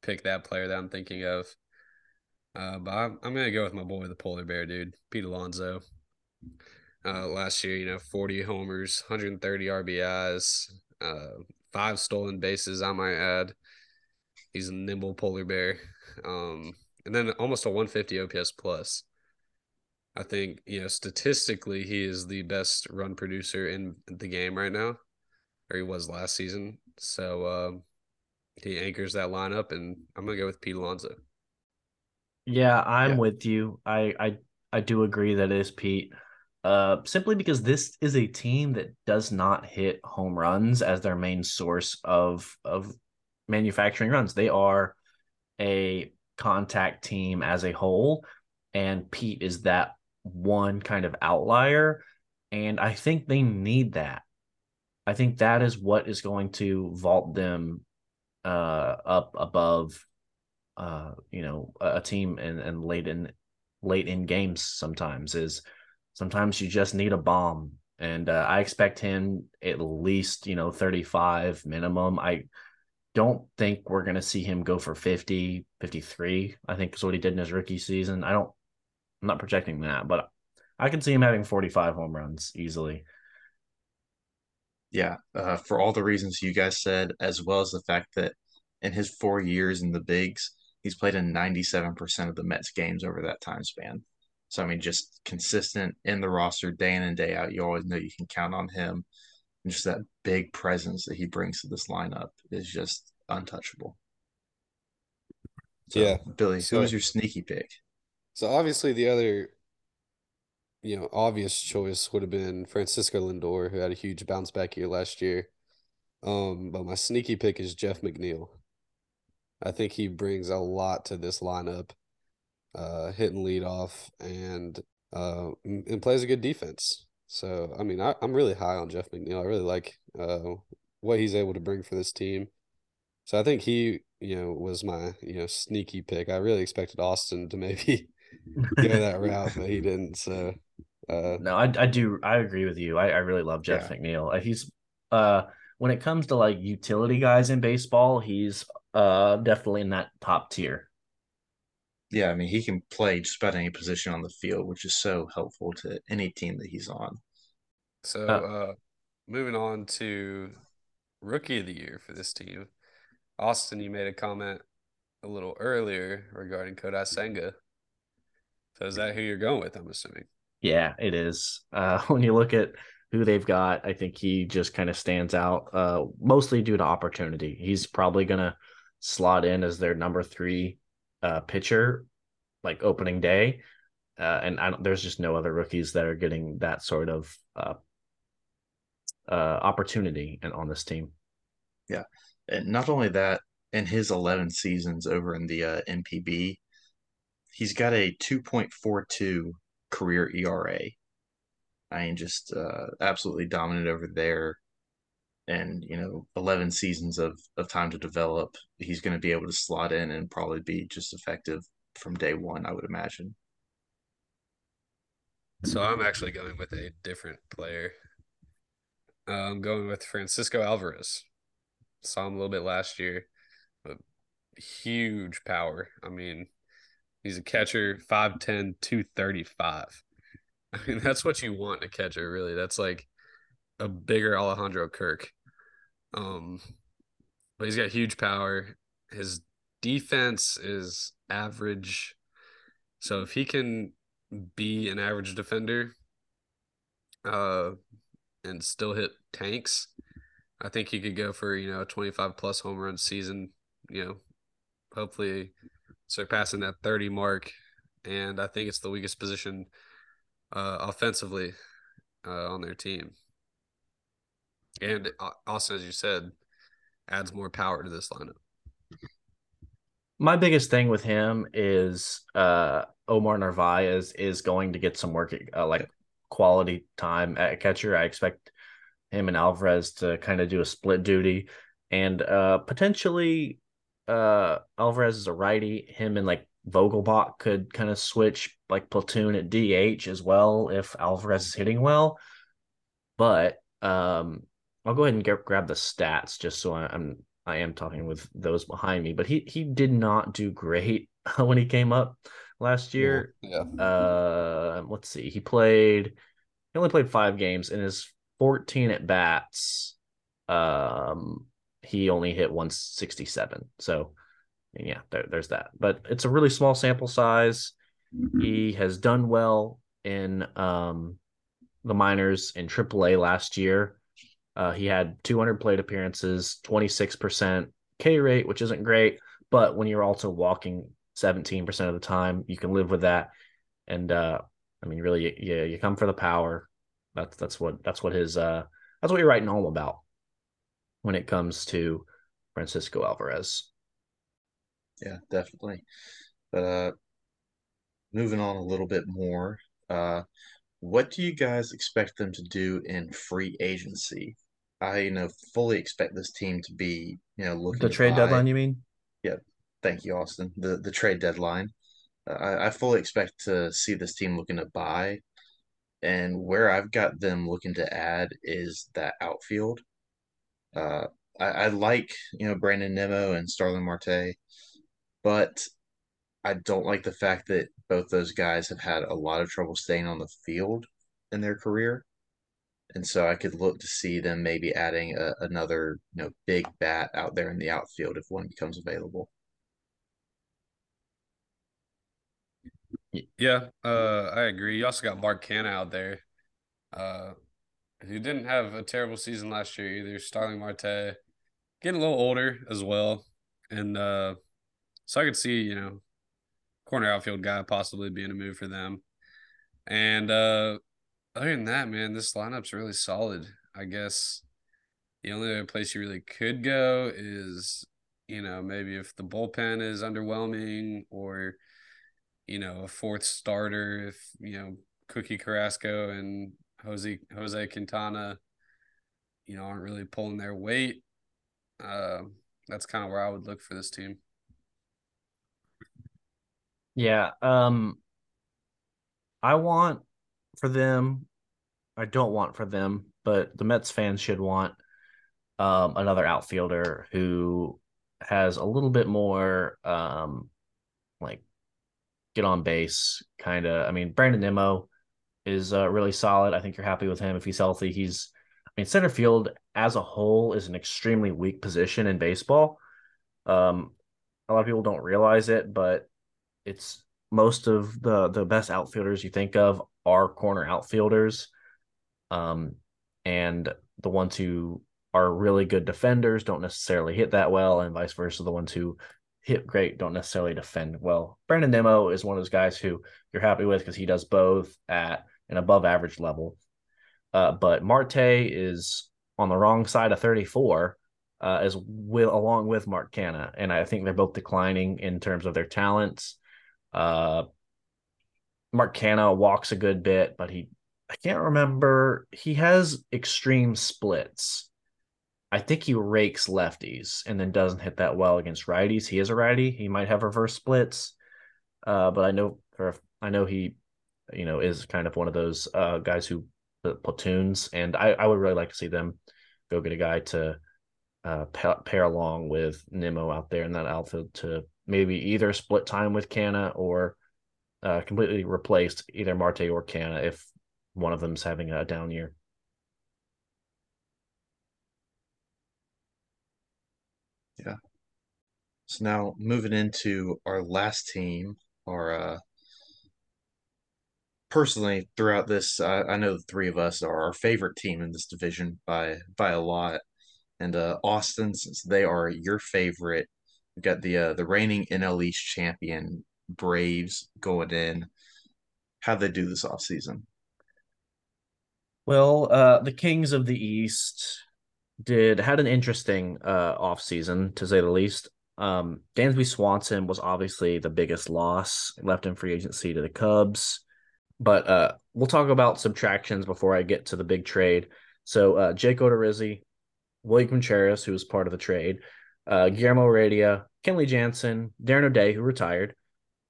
pick that player that I'm thinking of. Uh, but I'm, I'm gonna go with my boy, the polar bear dude, Pete Alonso. Uh, last year, you know, 40 homers, 130 RBIs, uh, five stolen bases. I might add. He's a nimble polar bear, um, and then almost a 150 OPS plus. I think you know statistically he is the best run producer in the game right now or he was last season. So um, he anchors that lineup, and I'm gonna go with Pete Alonso. Yeah, I'm yeah. with you. I I I do agree that it is Pete. Uh, simply because this is a team that does not hit home runs as their main source of of manufacturing runs. They are a contact team as a whole, and Pete is that one kind of outlier. And I think they need that. I think that is what is going to vault them uh, up above, uh, you know, a, team and and late in late in games. Sometimes is sometimes you just need a bomb, and uh, I expect him at least you know thirty five minimum. I don't think we're going to see him go for 50, 53, I think is what he did in his rookie season. I don't, I'm not projecting that, but I can see him having 45 home runs easily yeah, uh, for all the reasons you guys said, as well as the fact that in his four years in the bigs, he's played in 97% of the Mets games over that time span. So, I mean, just consistent in the roster day in and day out. You always know you can count on him. And just that big presence that he brings to this lineup is just untouchable. So, Yeah. Billy, So- who was your sneaky pick? So obviously the other, you know, obvious choice would have been Francisco Lindor, who had a huge bounce back year last year. Um, but my sneaky pick is Jeff McNeil. I think he brings a lot to this lineup, uh, hitting leadoff and uh and plays a good defense. So I mean, I, I'm really high on Jeff McNeil. I really like uh what he's able to bring for this team. So I think he, you know, was my, you know, sneaky pick. I really expected Austin to maybe go that route, but he didn't. So, uh, No, I I do I agree with you. I, I really love Jeff Yeah. McNeil. Uh, He's uh when it comes to like utility guys in baseball, he's uh definitely in that top tier. Yeah, I mean, he can play just about any position on the field, which is so helpful to any team that he's on. So, Uh, uh, moving on to rookie of the year for this team. Austin, you made a comment a little earlier regarding Kodai Senga. So is that who you're going with, I'm assuming? Yeah, it is. Uh when you look at who they've got, I think he just kind of stands out uh mostly due to opportunity. He's probably gonna slot in as their number three uh pitcher like opening day. Uh and I don't, there's just no other rookies that are getting that sort of uh uh opportunity and on this team. Yeah, and not only that, in his 11 seasons over in the uh, NPB, he's got a 2.42 career ERA. I mean, just uh, absolutely dominant over there. And, you know, 11 seasons of, of time to develop. He's going to be able to slot in and probably be just effective from day one, I would imagine. So I'm actually going with a different player. I'm going with Francisco Alvarez. Saw him a little bit last year, but huge power. I mean, he's a catcher, 5'10, 235. I mean, that's what you want in a catcher, really. That's like a bigger Alejandro Kirk. Um, but he's got huge power. His defense is average. So if he can be an average defender, uh, and still hit tanks, I think he could go for, you know, a 25 plus home run season, you know, hopefully surpassing that 30 mark. And I think it's the weakest position uh, offensively uh, on their team. And also, as you said, adds more power to this lineup. My biggest thing with him is uh Omar Narvaez is going to get some work uh, like quality time at catcher. I expect him and Alvarez to kind of do a split duty and uh potentially uh Alvarez is a righty, him and like Vogelbach could kind of switch like platoon at DH as well if Alvarez is hitting well. But um I'll go ahead and get, grab the stats just so I, I'm I am talking with those behind me, but he he did not do great when he came up last year. yeah, Uh, let's see, he played he only played five games in his 14 at bats. Um, he only hit 167. So yeah, there, there's that. But it's a really small sample size. He has done well in um the minors in AAA last year. Uh, he had 200 plate appearances, 26% K rate, which isn't great, but when you're also walking 17% of the time, you can live with that. And uh, I mean, really, you, you come for the power. That's that's what that's what his uh that's what you're writing home about when it comes to Francisco Alvarez. Yeah, definitely. But uh, moving on a little bit more, uh, what do you guys expect them to do in free agency? I, you know, fully expect this team to be, you know, looking The trade buy- deadline, you mean? Yeah. Thank you, Austin. The the trade deadline. Uh, I, I fully expect to see this team looking to buy, and where I've got them looking to add is that outfield. Uh, I, I like you know Brandon Nimmo and Starling Marte, but I don't like the fact that both those guys have had a lot of trouble staying on the field in their career. And so I could look to see them maybe adding a, another, you know, big bat out there in the outfield if one becomes available. Yeah, uh, I agree. You also got Mark Canha out there, uh, who didn't have a terrible season last year either. Starling Marte getting a little older as well, and uh, so I could see you know corner outfield guy possibly being a move for them. And uh, other than that, man, this lineup's really solid. I guess the only other place you really could go is you know maybe if the bullpen is underwhelming or you know, a fourth starter if, you know, Cookie Carrasco and Jose Jose Quintana, you know, aren't really pulling their weight. Uh, that's kind of where I would look for this team. Yeah. Um I want for them, I don't want for them, but the Mets fans should want um another outfielder who has a little bit more um like get on base, kind of. I mean, Brandon Nimmo is uh, really solid. I think you're happy with him if he's healthy. He's, I mean, center field as a whole is an extremely weak position in baseball. Um, a lot of people don't realize it, but it's most of the the best outfielders you think of are corner outfielders. Um, and the ones who are really good defenders don't necessarily hit that well, and vice versa. The ones who hit great don't necessarily defend well. Brandon Nimmo is one of those guys who you're happy with because he does both at an above average level. Uh, but Marte is on the wrong side of 34, uh, as with along with Mark Canha, and I think they're both declining in terms of their talents. Uh, Mark Canha walks a good bit, but he I can't remember. He has extreme splits. I think he rakes lefties and then doesn't hit that well against righties. He is a righty. He might have reverse splits, uh, but I know or I know he, you know, is kind of one of those uh, guys who uh, platoons, and I, I would really like to see them go get a guy to uh, pair, pair along with Nimmo out there in that outfield to maybe either split time with Canha or uh, completely replaced either Marte or Canha if one of them's having a down year. Yeah. So now moving into our last team, our uh personally throughout this, uh, I know the three of us are our favorite team in this division by by a lot. And uh Austin, since they are your favorite, we've got the uh, the reigning NL East champion Braves going in. How'd they do this offseason? Well, uh, the Kings of the East did had an interesting uh off season to say the least. Um, Dansby Swanson was obviously the biggest loss left in free agency to the Cubs, but uh, we'll talk about subtractions before I get to the big trade. So uh, Jake Odorizzi, William Contreras, who was part of the trade, uh, Guillermo Heredia, Kenley Jansen, Darren O'Day, who retired.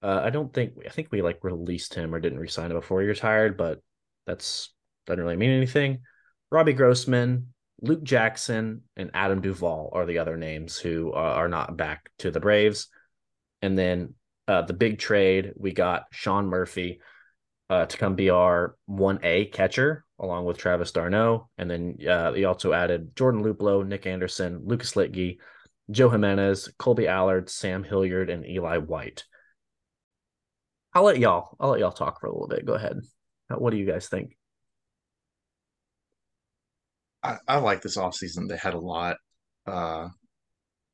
Uh, I don't think I think we like released him or didn't resign him before he retired, but that's doesn't really mean anything. Robbie Grossman, Luke Jackson and Adam Duvall are the other names who uh, are not back to the Braves. And then uh, the big trade, we got Sean Murphy uh, to come be our 1A catcher along with Travis d'Arnaud. And then uh, he also added Jordan Luplow, Nick Anderson, Lucas Luetge, Joe Jimenez, Kolby Allard, Sam Hilliard, and Eli White. I'll let y'all. I'll let y'all talk for a little bit. Go ahead. What do you guys think? I, I like this offseason. They had a lot. Uh,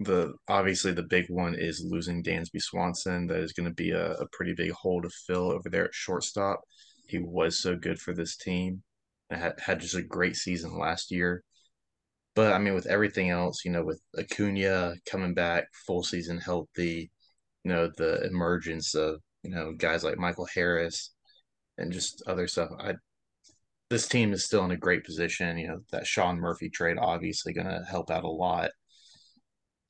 the obviously the big one is losing Dansby Swanson. That is going to be a, a pretty big hole to fill over there at shortstop. He was so good for this team. Had had just a great season last year. But I mean, with everything else, you know, with Acuna coming back full season healthy, you know, the emergence of you know guys like Michael Harris and just other stuff. I this team is still in a great position. You know, that Sean Murphy trade obviously going to help out a lot.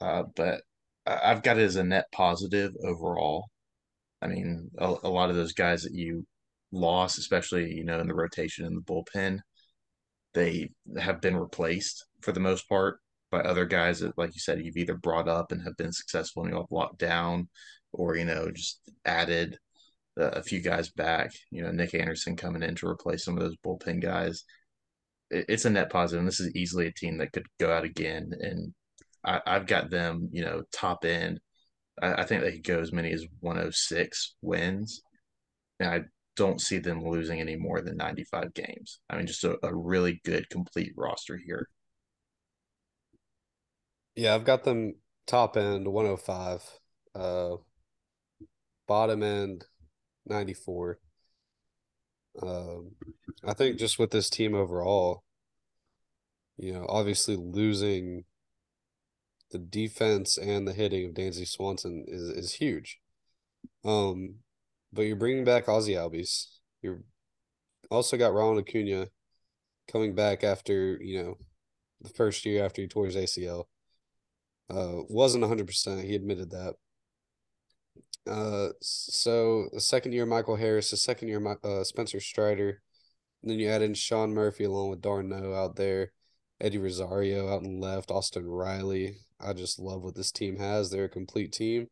Uh, but I've got it as a net positive overall. I mean, a, a, lot of those guys that you lost, especially, you know, in the rotation in the bullpen, they have been replaced for the most part by other guys that, like you said, you've either brought up and have been successful and you have locked down or, you know, just added a few guys back. You know, Nick Anderson coming in to replace some of those bullpen guys. it's a net. And this is easily a team that could go out again. And I, have got them, you know, top end. I, I, think they could go as many as 106 wins. And I don't see them losing any more than 95 games. I mean, just a, a really good, complete roster here. Yeah, I've got them top end 105, uh, bottom end 94. Um, I think just with this team overall, you know, obviously losing the defense and the hitting of Dansby Swanson is is huge. Um, but you're bringing back Ozzie Albies. You're also got Ronald Acuna coming back after you know the first year after he tore his ACL. Uh, wasn't 100%. He admitted that. Uh, so the second year, Michael Harris, the second year, uh, Spencer Strider. And then you add in Sean Murphy along with d'Arnaud out there, Eddie Rosario out and left, Austin Riley. I just love what this team has. They're a complete team.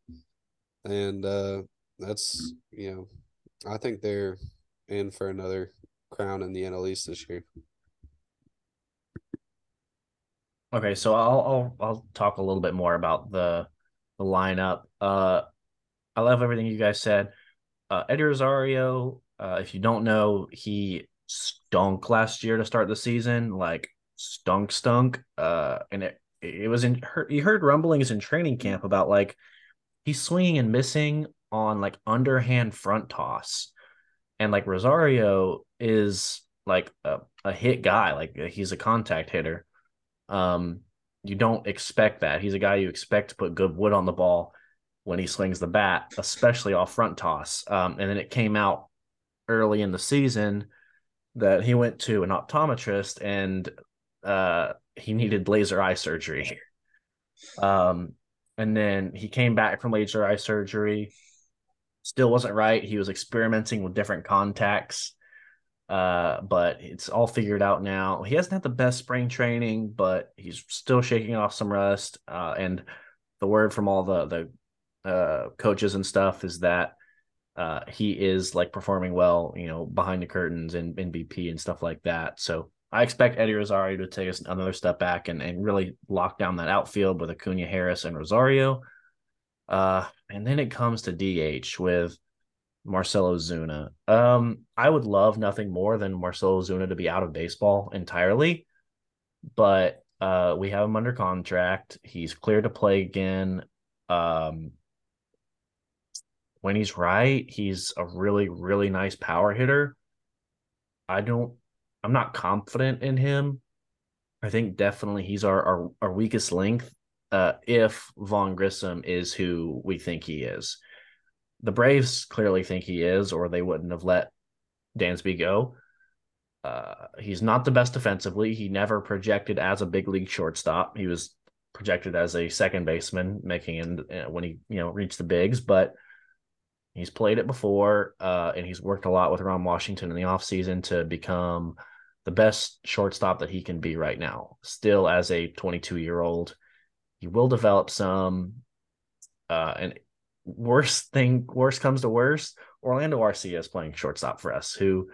And uh, that's, you know, I think they're in for another crown in the NL East this year. Okay, so I'll I'll I'll talk a little bit more about the the lineup. Uh I love everything you guys said. Uh, Eddie Rosario, uh, if you don't know, he stunk last year to start the season, like stunk, stunk. Uh, and it it was in. You heard rumblings in training camp about like he's swinging and missing on like underhand front toss, and like Rosario is like a, a hit guy, like he's a contact hitter. Um, you don't expect that. He's a guy you expect to put good wood on the ball when he swings the bat, especially off front toss. Um, and then it came out early in the season that he went to an optometrist and uh, he needed laser eye surgery. Um, and then he came back from laser eye surgery, still wasn't right. He was experimenting with different contacts. Uh, but it's all figured out now. He hasn't had the best spring training, but he's still shaking off some rust. Uh, and the word from all the the uh, coaches and stuff is that uh, he is like performing well, you know, behind the curtains and MVP and stuff like that. So I expect Eddie Rosario to take us another step back and, and really lock down that outfield with Acuna Harris and Rosario. Uh, and then it comes to DH with Marcell Ozuna. Um, I would love nothing more than Marcell Ozuna to be out of baseball entirely, but uh, we have him under contract. He's clear to play again. Um, when he's right, he's a really, really nice power hitter. I don't, I'm not confident in him. I think definitely he's our our, our weakest link. Uh, if Vaughn Grissom is who we think he is, the Braves clearly think he is, or they wouldn't have let Dansby go. Uh, he's not the best defensively. He never projected as a big league shortstop. He was projected as a second baseman, making it uh, when he you know reached the bigs, but He's played it before, uh, and he's worked a lot with Ron Washington in the offseason to become the best shortstop that he can be right now. Still, as a 22 year old, he will develop some. Uh, and worst thing, worst comes to worst, Orlando Arcia is playing shortstop for us. Who,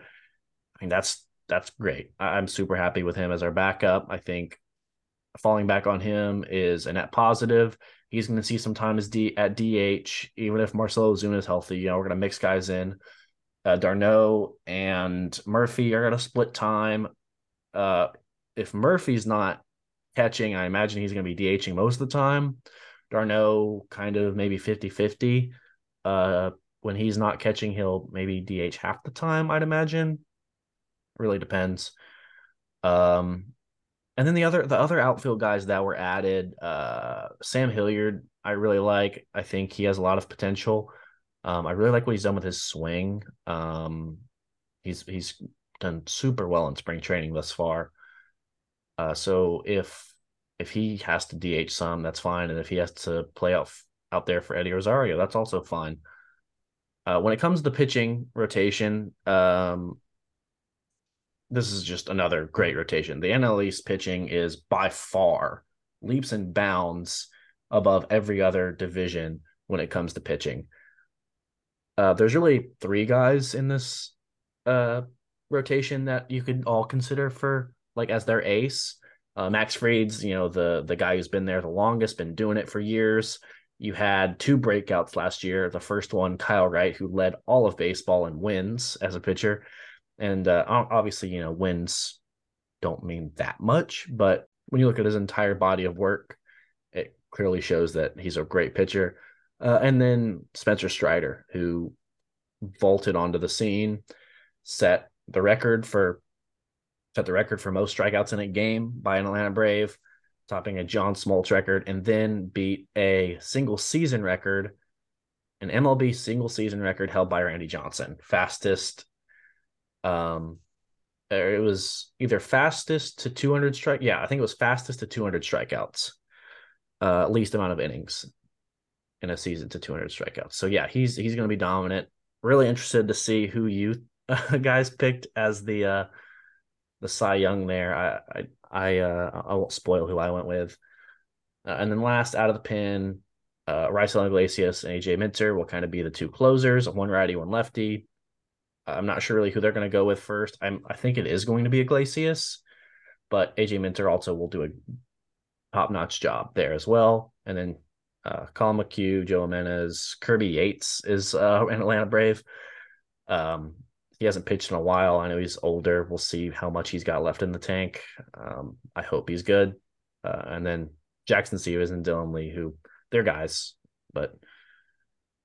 I mean, that's that's great. I'm super happy with him as our backup. I think falling back on him is a net positive. He's going to see some time as D at DH, even if Marcell Ozuna is healthy. You know, we're going to mix guys in. Uh, d'Arnaud and Murphy are going to split time. Uh, if Murphy's not catching, I imagine he's going to be DHing most of the time. d'Arnaud kind of maybe 50 50. Uh, when he's not catching, he'll maybe DH half the time, I'd imagine. Really depends. Um, and then the other the other outfield guys that were added, uh, Sam Hilliard, I really like. I think he has a lot of potential. Um, I really like what he's done with his swing. Um, he's he's done super well in spring training thus far. Uh, so if if he has to DH some, that's fine, and if he has to play out out there for Eddie Rosario, that's also fine. Uh, when it comes to the pitching rotation, um, this is just another great rotation. The NL East pitching is by far leaps and bounds above every other division when it comes to pitching. Uh, there's really three guys in this uh, rotation that you could all consider for like as their ace. Uh, Max Fried's, you know, the the guy who's been there the longest, been doing it for years. You had two breakouts last year. The first one, Kyle Wright, who led all of baseball in wins as a pitcher, and uh, obviously, you know, wins don't mean that much, but when you look at his entire body of work, it clearly shows that he's a great pitcher. Uh, and then Spencer Strider, who vaulted onto the scene, set the record for set the record for most strikeouts in a game by an Atlanta Brave, topping a John Smoltz record, and then beat a single season record, an MLB single season record held by Randy Johnson, fastest. Um, it was either fastest to 200 strike. Yeah, I think it was fastest to 200 strikeouts, uh, least amount of innings in a season to 200 strikeouts. So yeah, he's he's going to be dominant. Really interested to see who you guys picked as the uh, the Cy Young there. I I I, uh, I won't spoil who I went with. Uh, and then last out of the pin, uh, Raisel Iglesias and AJ Minter will kind of be the two closers, one righty, one lefty. I'm not sure really who they're going to go with first. I'm I think it is going to be Iglesias, but AJ Minter also will do a top notch job there as well. And then uh, Collin McHugh, Joe Jimenez, Kirby Yates is uh, an Atlanta Brave. Um, he hasn't pitched in a while. I know he's older. We'll see how much he's got left in the tank. Um, I hope he's good. Uh, and then Jackson Stephens and Dylan Lee, who they're guys, but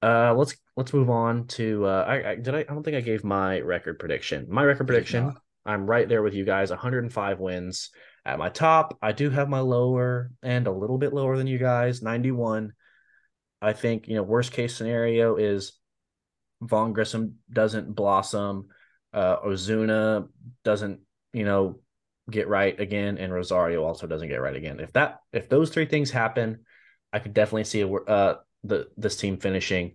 uh, let's let's move on to uh, I, I did I, I don't think I gave my record prediction. My record prediction, I'm right there with you guys. 105 wins at my top. I do have my lower and a little bit lower than you guys, 91. I think you know worst case scenario is Vaughn Grissom doesn't blossom, uh, Ozuna doesn't you know get right again, and Rosario also doesn't get right again. If that if those three things happen, I could definitely see a, uh, the this team finishing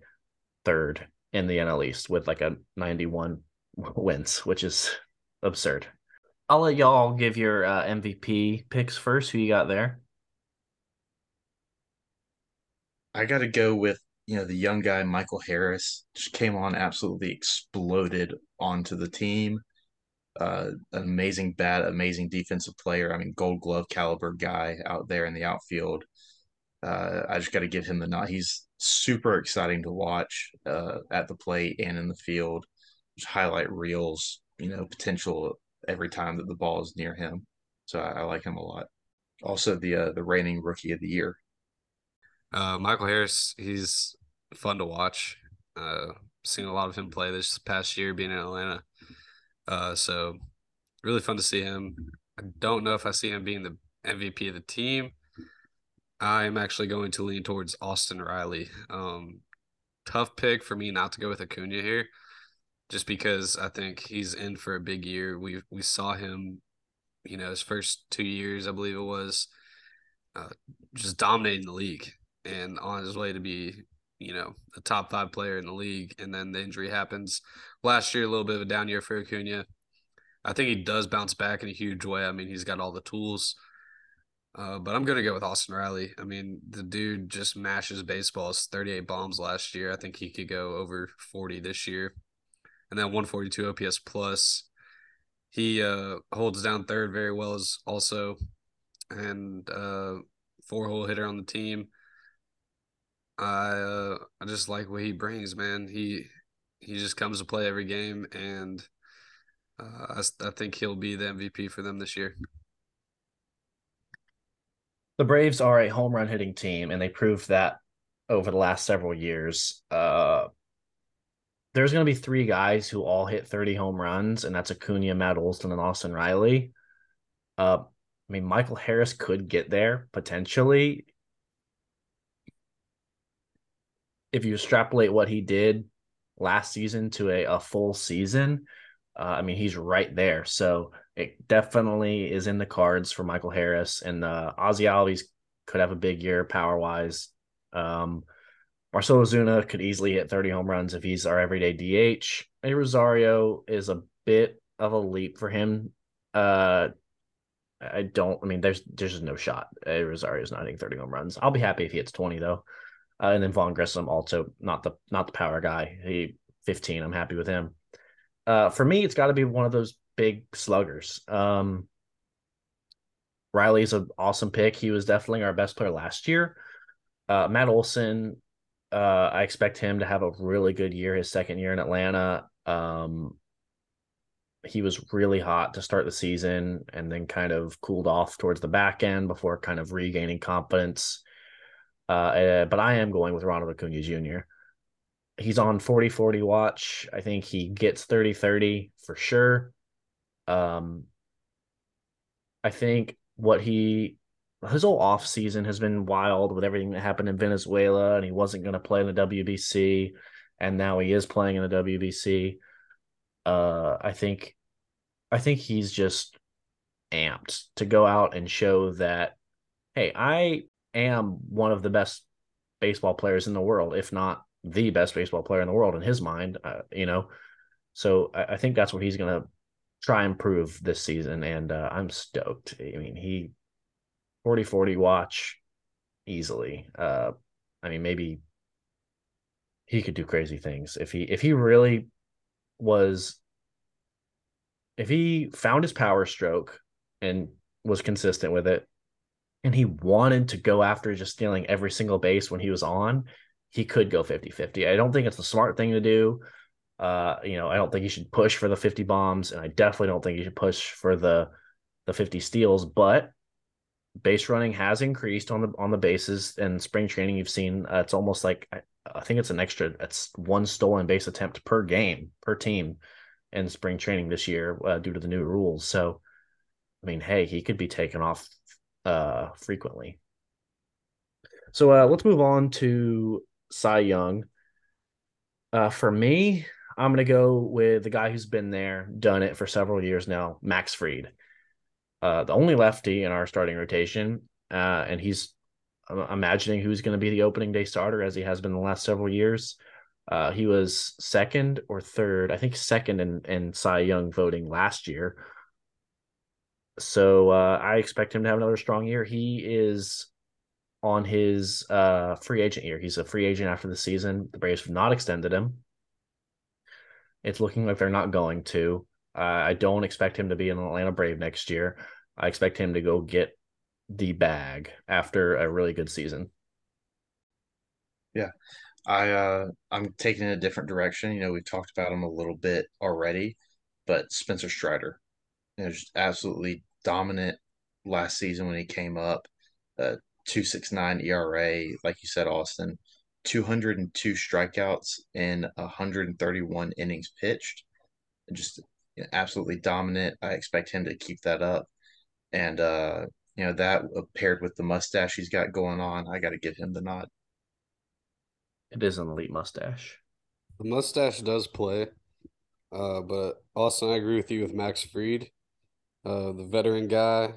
third in the NL East with like a 91 wins, which is absurd. I'll let y'all give your uh, MVP picks first. Who you got there? I got to go with you know the young guy Michael Harris. Just came on, absolutely exploded onto the team. Uh, an amazing bat, amazing defensive player. I mean, Gold Glove caliber guy out there in the outfield. Uh, I just got to give him the nod. He's super exciting to watch uh, at the plate and in the field. Just highlight reels, you know, potential every time that the ball is near him. So I, I like him a lot. Also, the uh, the reigning rookie of the year. Uh, Michael Harris, he's fun to watch. Uh, seen a lot of him play this past year, being in Atlanta. Uh, so really fun to see him. I don't know if I see him being the MVP of the team. I'm actually going to lean towards Austin Riley. Um, tough pick for me not to go with Acuna here, just because I think he's in for a big year. We we saw him, you know, his first two years, I believe it was, uh, just dominating the league and on his way to be, you know, a top five player in the league. And then the injury happens last year, a little bit of a down year for Acuna. I think he does bounce back in a huge way. I mean, he's got all the tools. Uh, but I'm gonna go with Austin Riley. I mean, the dude just mashes baseballs. 38 bombs last year. I think he could go over 40 this year, and then 142 OPS plus. He uh, holds down third very well as also, and uh, four hole hitter on the team. I uh, I just like what he brings, man. He he just comes to play every game, and uh, I, I think he'll be the MVP for them this year the Braves are a home run hitting team, and they proved that over the last several years. Uh, there's going to be three guys who all hit 30 home runs, and that's Acuna, Matt Olson, and Austin Riley. Uh, I mean, Michael Harris could get there potentially. If you extrapolate what he did last season to a, a full season, uh, I mean, he's right there. So it definitely is in the cards for Michael Harris and uh, Ozzie Albies could have a big year power wise. Um, Marcell Ozuna could easily hit 30 home runs if he's our everyday DH. A Rosario is a bit of a leap for him. Uh, I don't. I mean, there's there's just no shot. A Rosario's not hitting 30 home runs. I'll be happy if he hits 20 though. Uh, and then Vaughn Grissom also not the not the power guy. He 15. I'm happy with him. Uh, for me, it's got to be one of those big sluggers. Um, Riley's an awesome pick. He was definitely our best player last year. Uh, Matt Olson, uh, I expect him to have a really good year his second year in Atlanta. Um, he was really hot to start the season and then kind of cooled off towards the back end before kind of regaining confidence. Uh, uh but I am going with Ronald Acuna Jr. He's on 40 40 watch. I think he gets 30 30 for sure. Um, I think what he his whole off season has been wild with everything that happened in Venezuela, and he wasn't going to play in the WBC, and now he is playing in the WBC. Uh, I think, I think he's just amped to go out and show that, hey, I am one of the best baseball players in the world, if not the best baseball player in the world in his mind. Uh, you know, so I, I think that's what he's going to try and prove this season, and uh, I'm stoked. I mean, he 40 40 watch easily. Uh, I mean, maybe he could do crazy things if he if he really was if he found his power stroke and was consistent with it and he wanted to go after just stealing every single base when he was on he could go 50-50 i don't think it's the smart thing to do uh you know i don't think he should push for the 50 bombs and i definitely don't think he should push for the the 50 steals but base running has increased on the on the bases. And spring training you've seen uh, it's almost like I, I, think it's an extra it's one stolen base attempt per game per team in spring training this year uh, due to the new rules. So i mean hey he could be taken off uh frequently. So uh let's move on to cy young. Uh for me i'm gonna go with the guy who's been there done it for several years now max Fried, uh, the only lefty in our starting rotation, uh, and he's imagining who's going to be the opening day starter as he has been the last several years. Uh, he was second or third, I think second in, in Cy Young voting last year. So uh, I expect him to have another strong year. He is on his uh, free agent year. He's a free agent after the season. The Braves have not extended him. It's looking like they're not going to. Uh, I don't expect him to be an Atlanta Brave next year. I expect him to go get the bag after a really good season. Yeah. I uh I'm taking in a different direction. You know, we've talked about him a little bit already, but Spencer Strider, you know, absolutely dominant last season when he came up. Uh 269 ERA, like you said, Austin, 202 strikeouts in 131 innings pitched. Just you know, absolutely dominant. I expect him to keep that up and uh, you know that uh, paired with the mustache he's got going on, I got to give him the nod. It is an elite mustache. The mustache does play, uh, but Austin, I agree with you with Max Fried, uh, the veteran guy,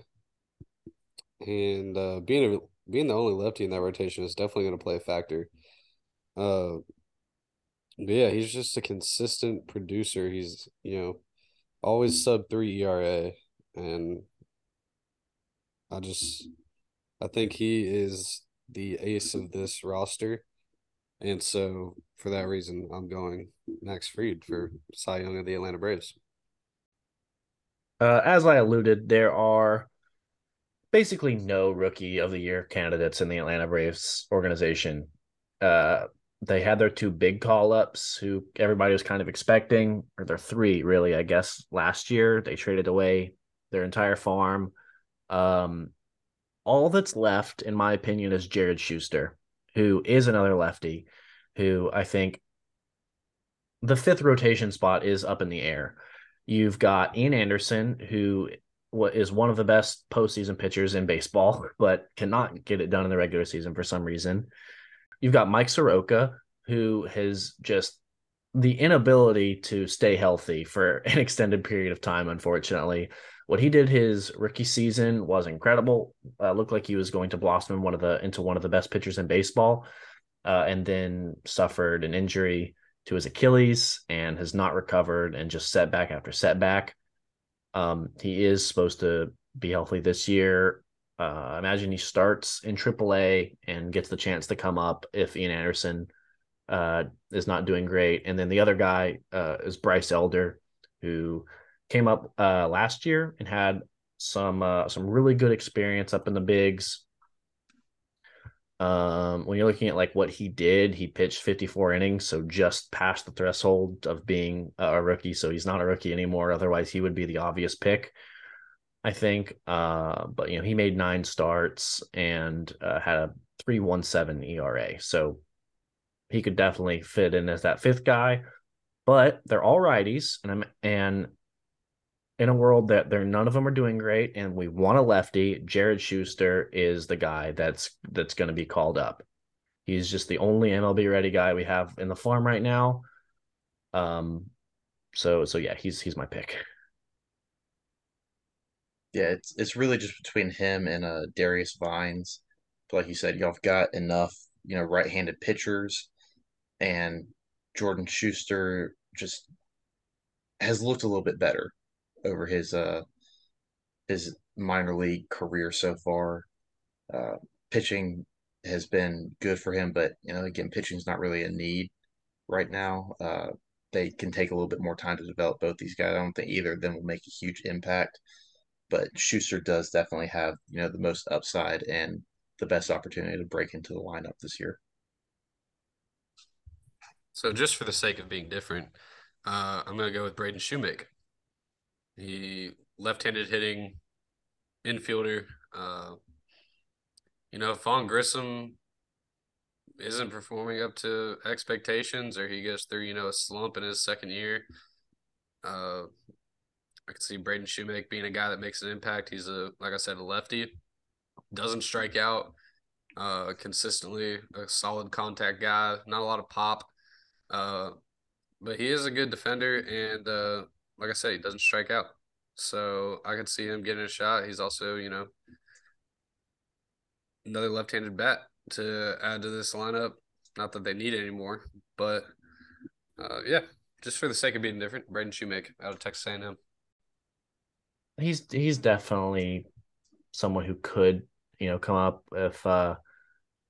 and uh, being a being the only lefty in that rotation is definitely going to play a factor. Uh, but yeah, he's just a consistent producer. He's you know always sub three ERA, and I just I think he is the ace of this roster. And so for that reason, I'm going Max Fried for Cy Young of the Atlanta Braves. Uh, as I alluded, there are basically no rookie of the year candidates in the Atlanta Braves organization. Uh, they had their two big call ups who everybody was kind of expecting, or their three really, I guess, last year. They traded away their entire farm. Um, all that's left, in my opinion, is Jared Shuster, who is another lefty, who I think the fifth rotation spot is up in the air. You've got Ian Anderson, who is one of the best postseason pitchers in baseball, but cannot get it done in the regular season for some reason. You've got Mike Soroka, who has just the inability to stay healthy for an extended period of time, unfortunately what he did his rookie season was incredible. Uh, looked like he was going to blossom one of the into one of the best pitchers in baseball, uh, and then suffered an injury to his Achilles and has not recovered and just setback after setback. Um, he is supposed to be healthy this year. Uh, imagine he starts in AAA and gets the chance to come up if Ian Anderson uh, is not doing great. And then the other guy uh, is Bryce Elder, who came up uh, last year and had some uh, some really good experience up in the bigs. Um, when you're looking at like what he did, he pitched 54 innings, so just past the threshold of being a rookie. So he's not a rookie anymore. Otherwise, he would be the obvious pick, I think. Uh, but you know, he made nine starts and uh, had a 3.17 ERA, so he could definitely fit in as that fifth guy. But they're all righties, and I'm and in a world that they're none of them are doing great and we want a lefty, Jared Shuster is the guy that's that's going to be called up. He's just the only MLB ready guy we have in the farm right now. Um so so yeah, he's he's my pick. Yeah, it's it's really just between him and uh Darius Vines. But like you said, y'all have got enough, you know, right-handed pitchers and Jordan Shuster just has looked a little bit better over his uh his minor league career so far. Uh, pitching has been good for him, but you know, again, pitching is not really a need right now. Uh, they can take a little bit more time to develop both these guys. I don't think either of them will make a huge impact, but Shuster does definitely have you know the most upside and the best opportunity to break into the lineup this year. So, just for the sake of being different, uh, I'm going to go with Braden Shewmake. He left-handed hitting infielder. Uh, you know, Vaughn Grissom isn't performing up to expectations, or he goes through you know a slump in his second year, uh, I can see Braden Shewmake being a guy that makes an impact. He's a like I said, a lefty, doesn't strike out uh, consistently, a solid contact guy, not a lot of pop. Uh, but he is a good defender, and uh, like I said, he doesn't strike out. So I could see him getting a shot. He's also, you know, another left-handed bat to add to this lineup. Not that they need it anymore, but uh, yeah, just for the sake of being different, Braden Shewmake out of Texas A&M. He's he's definitely someone who could you know come up if uh,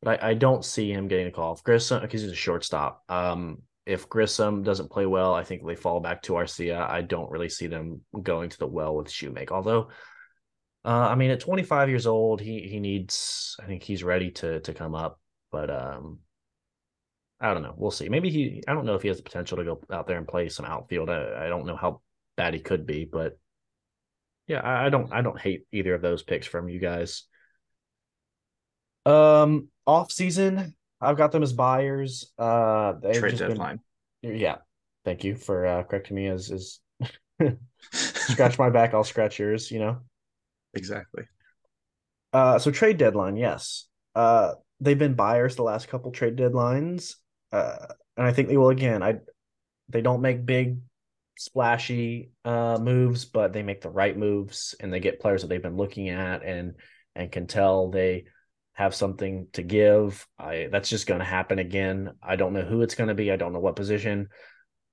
but I, I don't see him getting a call. If Grissom because he's a shortstop. Um, if Grissom doesn't play well, I think they fall back to Arcia. I don't really see them going to the well with Shewmake. Although, uh, I mean, at 25 years old, he he needs. I think he's ready to to come up. But um, I don't know. We'll see. Maybe he. I don't know if he has the potential to go out there and play some outfield. I, I don't know how bad he could be, but yeah, I, I don't. I don't hate either of those picks from you guys. Um, off season, I've got them as buyers. Uh, they trade deadline. Been, yeah, thank you for uh, correcting me. As is, scratch my back, I'll scratch yours. You know. Exactly. Uh, so trade deadline, yes. Uh, they've been buyers the last couple trade deadlines. Uh, and I think they will again. I they don't make big splashy uh moves, but they make the right moves and they get players that they've been looking at and and can tell they have something to give. I that's just going to happen again. I don't know who it's going to be. I don't know what position.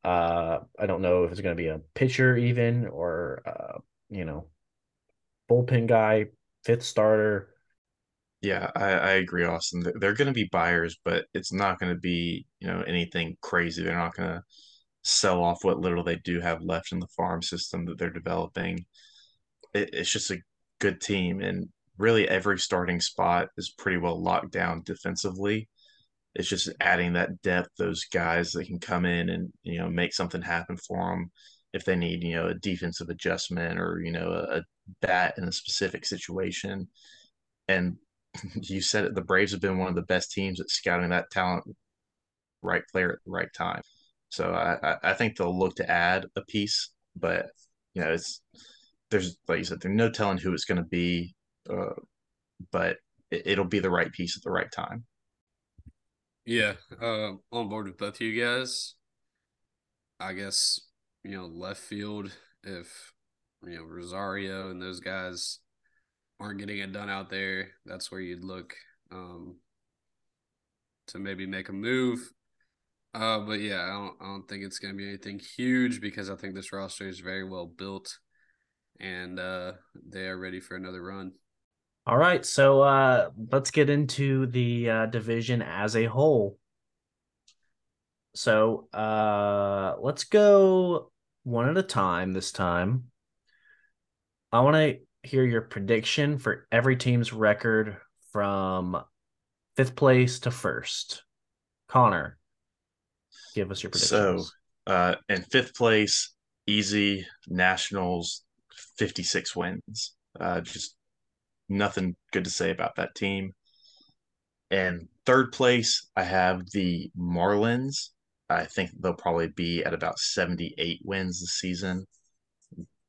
Uh, I don't know if it's going to be a pitcher even or uh, you know, bullpen guy, fifth starter. Yeah, I, I agree, Austin. They're going to be buyers, but it's not going to be you know anything crazy. They're not going to sell off what little they do have left in the farm system that they're developing. It, it's just a good team, and really every starting spot is pretty well locked down defensively. It's just adding that depth, those guys that can come in and you know make something happen for them if they need you know a defensive adjustment or you know a, a bat in a specific situation. And you said it, the Braves have been one of the best teams at scouting that talent, right player at the right time. So I, I think they'll look to add a piece, but you know it's there's like you said, there's no telling who it's going to be uh, but it, will be the right piece at the right time. Yeah, uh, on board with both of you guys. I guess you know left field if you know Rosario and those guys aren't getting it done out there, that's where you'd look um, to maybe make a move. Uh, but yeah, I don't, I don't think it's going to be anything huge because I think this roster is very well built and uh, they are ready for another run. All right, so uh, let's get into the uh, division as a whole. So uh, let's go one at a time this time. I want to hear your prediction for every team's record from fifth place to first. Connor, give us your predictions. So, uh, in fifth place, easy Nationals, 56 wins. Uh, just nothing good to say about that team. And third place, I have the Marlins. I think they'll probably be at about 78 wins this season.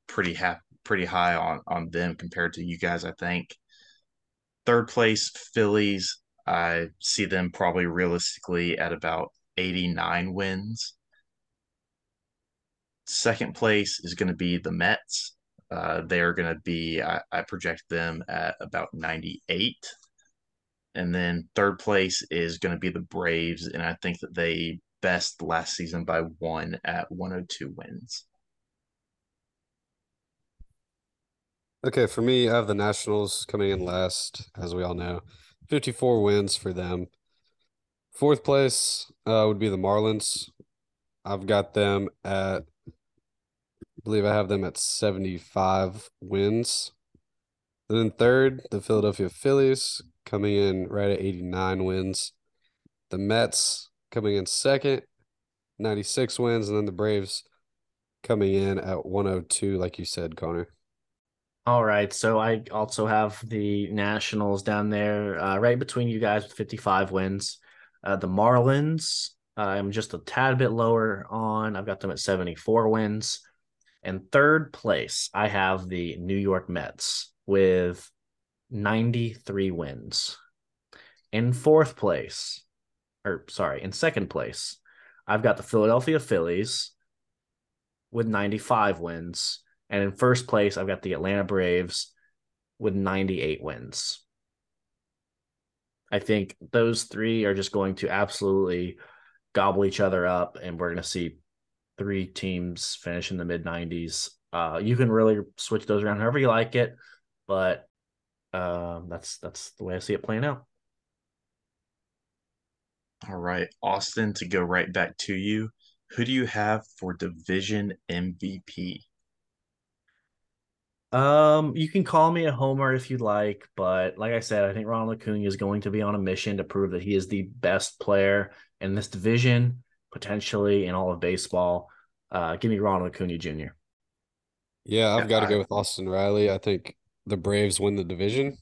Pretty happy, pretty high on on them compared to you guys, I think. Third place, Phillies. I see them probably realistically at about 89 wins. Second place is going to be the Mets. Uh, they're going to be, I, I project them at about 98. And then third place is going to be the Braves. And I think that they best last season by one at 102 wins. Okay, for me, I have the Nationals coming in last, as we all know. 54 wins for them. Fourth place uh, would be the Marlins. I've got them at, I believe I have them at 75 wins. And then third, the Philadelphia Phillies coming in right at 89 wins. The Mets coming in second, 96 wins. And then the Braves coming in at 102, like you said, Connor. All right. So I also have the Nationals down there, uh, right between you guys with 55 wins. Uh, the Marlins, uh, I'm just a tad bit lower on. I've got them at 74 wins. And third place, I have the New York Mets with 93 wins. In fourth place, or sorry, in second place, I've got the Philadelphia Phillies with 95 wins. And in first place, I've got the Atlanta Braves with 98 wins. I think those three are just going to absolutely gobble each other up, and we're going to see three teams finish in the mid 90s. Uh, you can really switch those around however you like it, but um, that's that's the way I see it playing out. All right, Austin, to go right back to you. Who do you have for division MVP? Um, you can call me a homer if you'd like, but like I said, I think Ronald Acuna is going to be on a mission to prove that he is the best player in this division, potentially in all of baseball. Uh, give me Ronald Acuna Jr. Yeah, I've got to go with Austin Riley. I think the Braves win the division,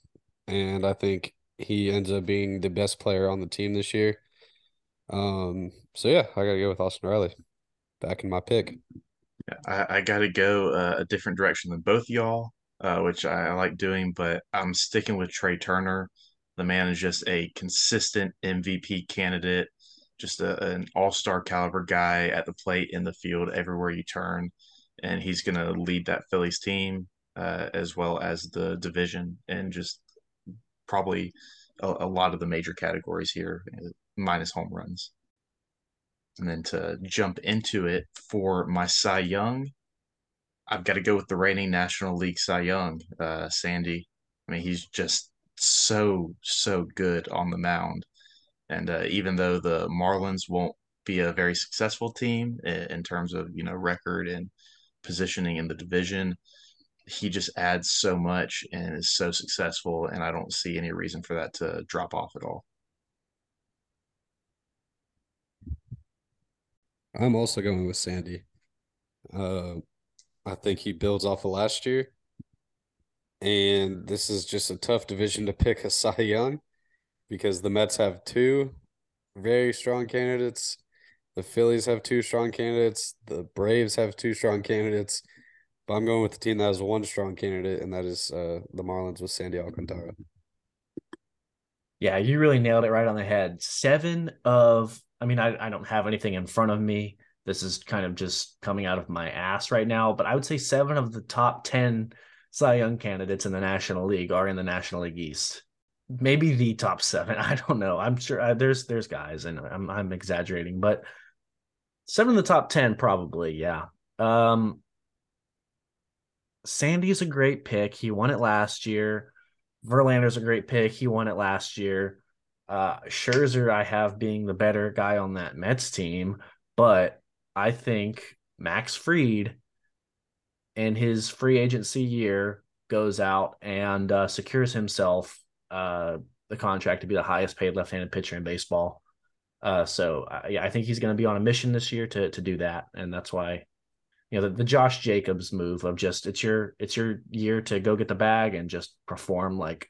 and I think he ends up being the best player on the team this year. Um, so yeah, I got to go with Austin Riley. Back in my pick. I, I got to go uh, a different direction than both y'all, uh, which I, I like doing, but I'm sticking with Trea Turner. The man is just a consistent MVP candidate, just a, an all star caliber guy at the plate, in the field, everywhere you turn. And he's going to lead that Phillies team uh, as well as the division and just probably a, a lot of the major categories here, uh, minus home runs. And then to jump into it for my Cy Young, I've got to go with the reigning National League Cy Young, uh, Sandy. I mean, he's just so, so good on the mound. And uh, even though the Marlins won't be a very successful team in, in terms of, you know, record and positioning in the division, he just adds so much and is so successful. And I don't see any reason for that to drop off at all. I'm also going with Sandy. Uh, I think he builds off of last year. And this is just a tough division to pick a Cy Young because the Mets have two very strong candidates. The Phillies have two strong candidates. The Braves have two strong candidates. But I'm going with the team that has one strong candidate, and that is uh, the Marlins with Sandy Alcantara. Yeah, you really nailed it right on the head. Seven of I mean, I, I don't have anything in front of me. This is kind of just coming out of my ass right now, but I would say seven of the top 10 Cy Young candidates in the National League are in the National League East. Maybe the top seven. I don't know. I'm sure uh, there's there's guys, and I'm I'm exaggerating, but seven of the top ten probably. Yeah. Um, Sandy's a great pick. He won it last year. Verlander's a great pick. He won it last year. Uh, Scherzer, I have being the better guy on that Mets team, but I think Max Fried in his free agency year goes out and uh, secures himself uh, the contract to be the highest paid left-handed pitcher in baseball. Uh, so uh, yeah, I think he's going to be on a mission this year to to do that, and that's why you know the, the Josh Jacobs move of just it's your it's your year to go get the bag and just perform like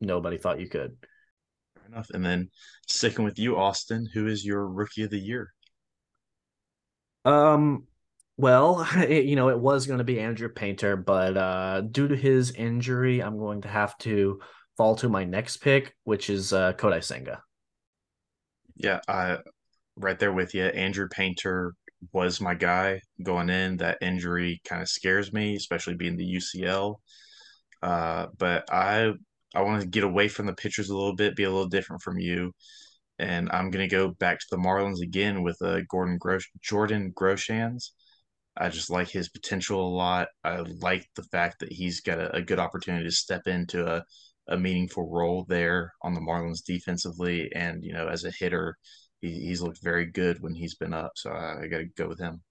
nobody thought you could. Fair enough. And then sticking with you, Austin, who is your rookie of the year? Um, well, it, you know, it was going to be Andrew Painter, but uh, due to his injury, I'm going to have to fall to my next pick, which is uh, Kodai Senga. Yeah, I right there with you. Andrew Painter was my guy going in. That injury kind of scares me, especially being the UCL. Uh, but I I want to get away from the pitchers a little bit, be a little different from you, and I'm gonna go back to the Marlins again with uh, Gordon Grosh, Jordan Groshans. I just like his potential a lot. I like the fact that he's got a, a good opportunity to step into a, a meaningful role there on the Marlins defensively, and you know, as a hitter, he, he's looked very good when he's been up. So I, I got to go with him.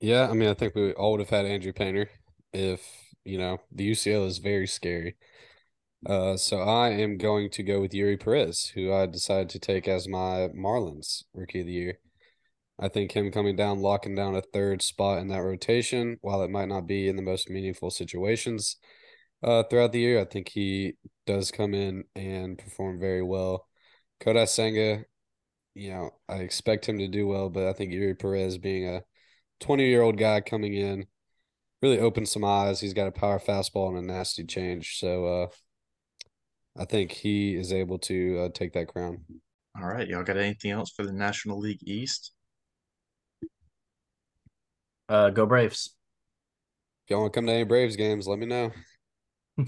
Yeah, I mean, I think we all would have had Andrew Painter if, you know, the UCL is very scary. Uh, so I am going to go with Eury Perez, who I decided to take as my Marlins rookie of the year. I think him coming down, locking down a third spot in that rotation, while it might not be in the most meaningful situations uh, throughout the year, I think he does come in and perform very well. Kodai Senga, you know, I expect him to do well, but I think Eury Perez being a 20 year old guy coming in really opens some eyes. He's got a power fastball and a nasty change. So, uh, I think he is able to uh, take that crown. All right, y'all got anything else for the National League East? Uh, go Braves. If y'all want to come to any Braves games, let me know.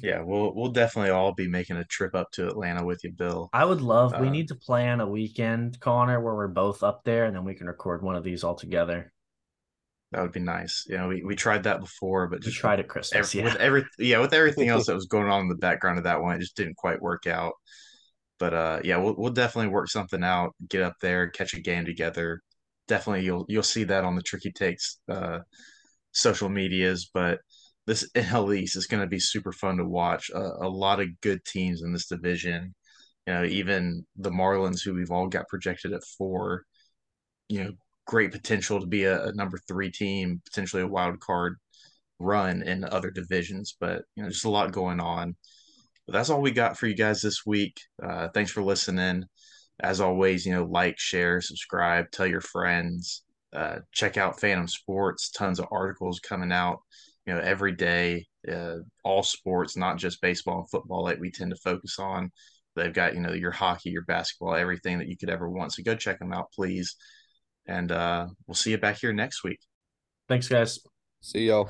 Yeah, we'll we'll definitely all be making a trip up to Atlanta with you, Bill. I would love. Uh, we need to plan a weekend, Connor, where we're both up there, and then we can record one of these all together. That would be nice. You know, we, we tried that before, but just we tried at Christmas. Every, yeah, with every yeah, with everything else that was going on in the background of that one, it just didn't quite work out. But uh, yeah, we'll we'll definitely work something out. Get up there, catch a game together. Definitely, you'll you'll see that on the Tricky Takes uh, social medias. But this NL East is going to be super fun to watch. Uh, a lot of good teams in this division. You know, even the Marlins, who we've all got projected at four. You know, great potential to be a, a number three team, potentially a wild card run in other divisions. But you know, just a lot going on. But that's all we got for you guys this week. Uh, thanks for listening. As always, you know, like, share, subscribe, tell your friends. Uh, check out Phantom Sports. Tons of articles coming out, you know, every day. Uh, all sports, not just baseball and football, like we tend to focus on. They've got, you know, your hockey, your basketball, everything that you could ever want. So go check them out, please. And uh, we'll see you back here next week. Thanks, guys. See y'all.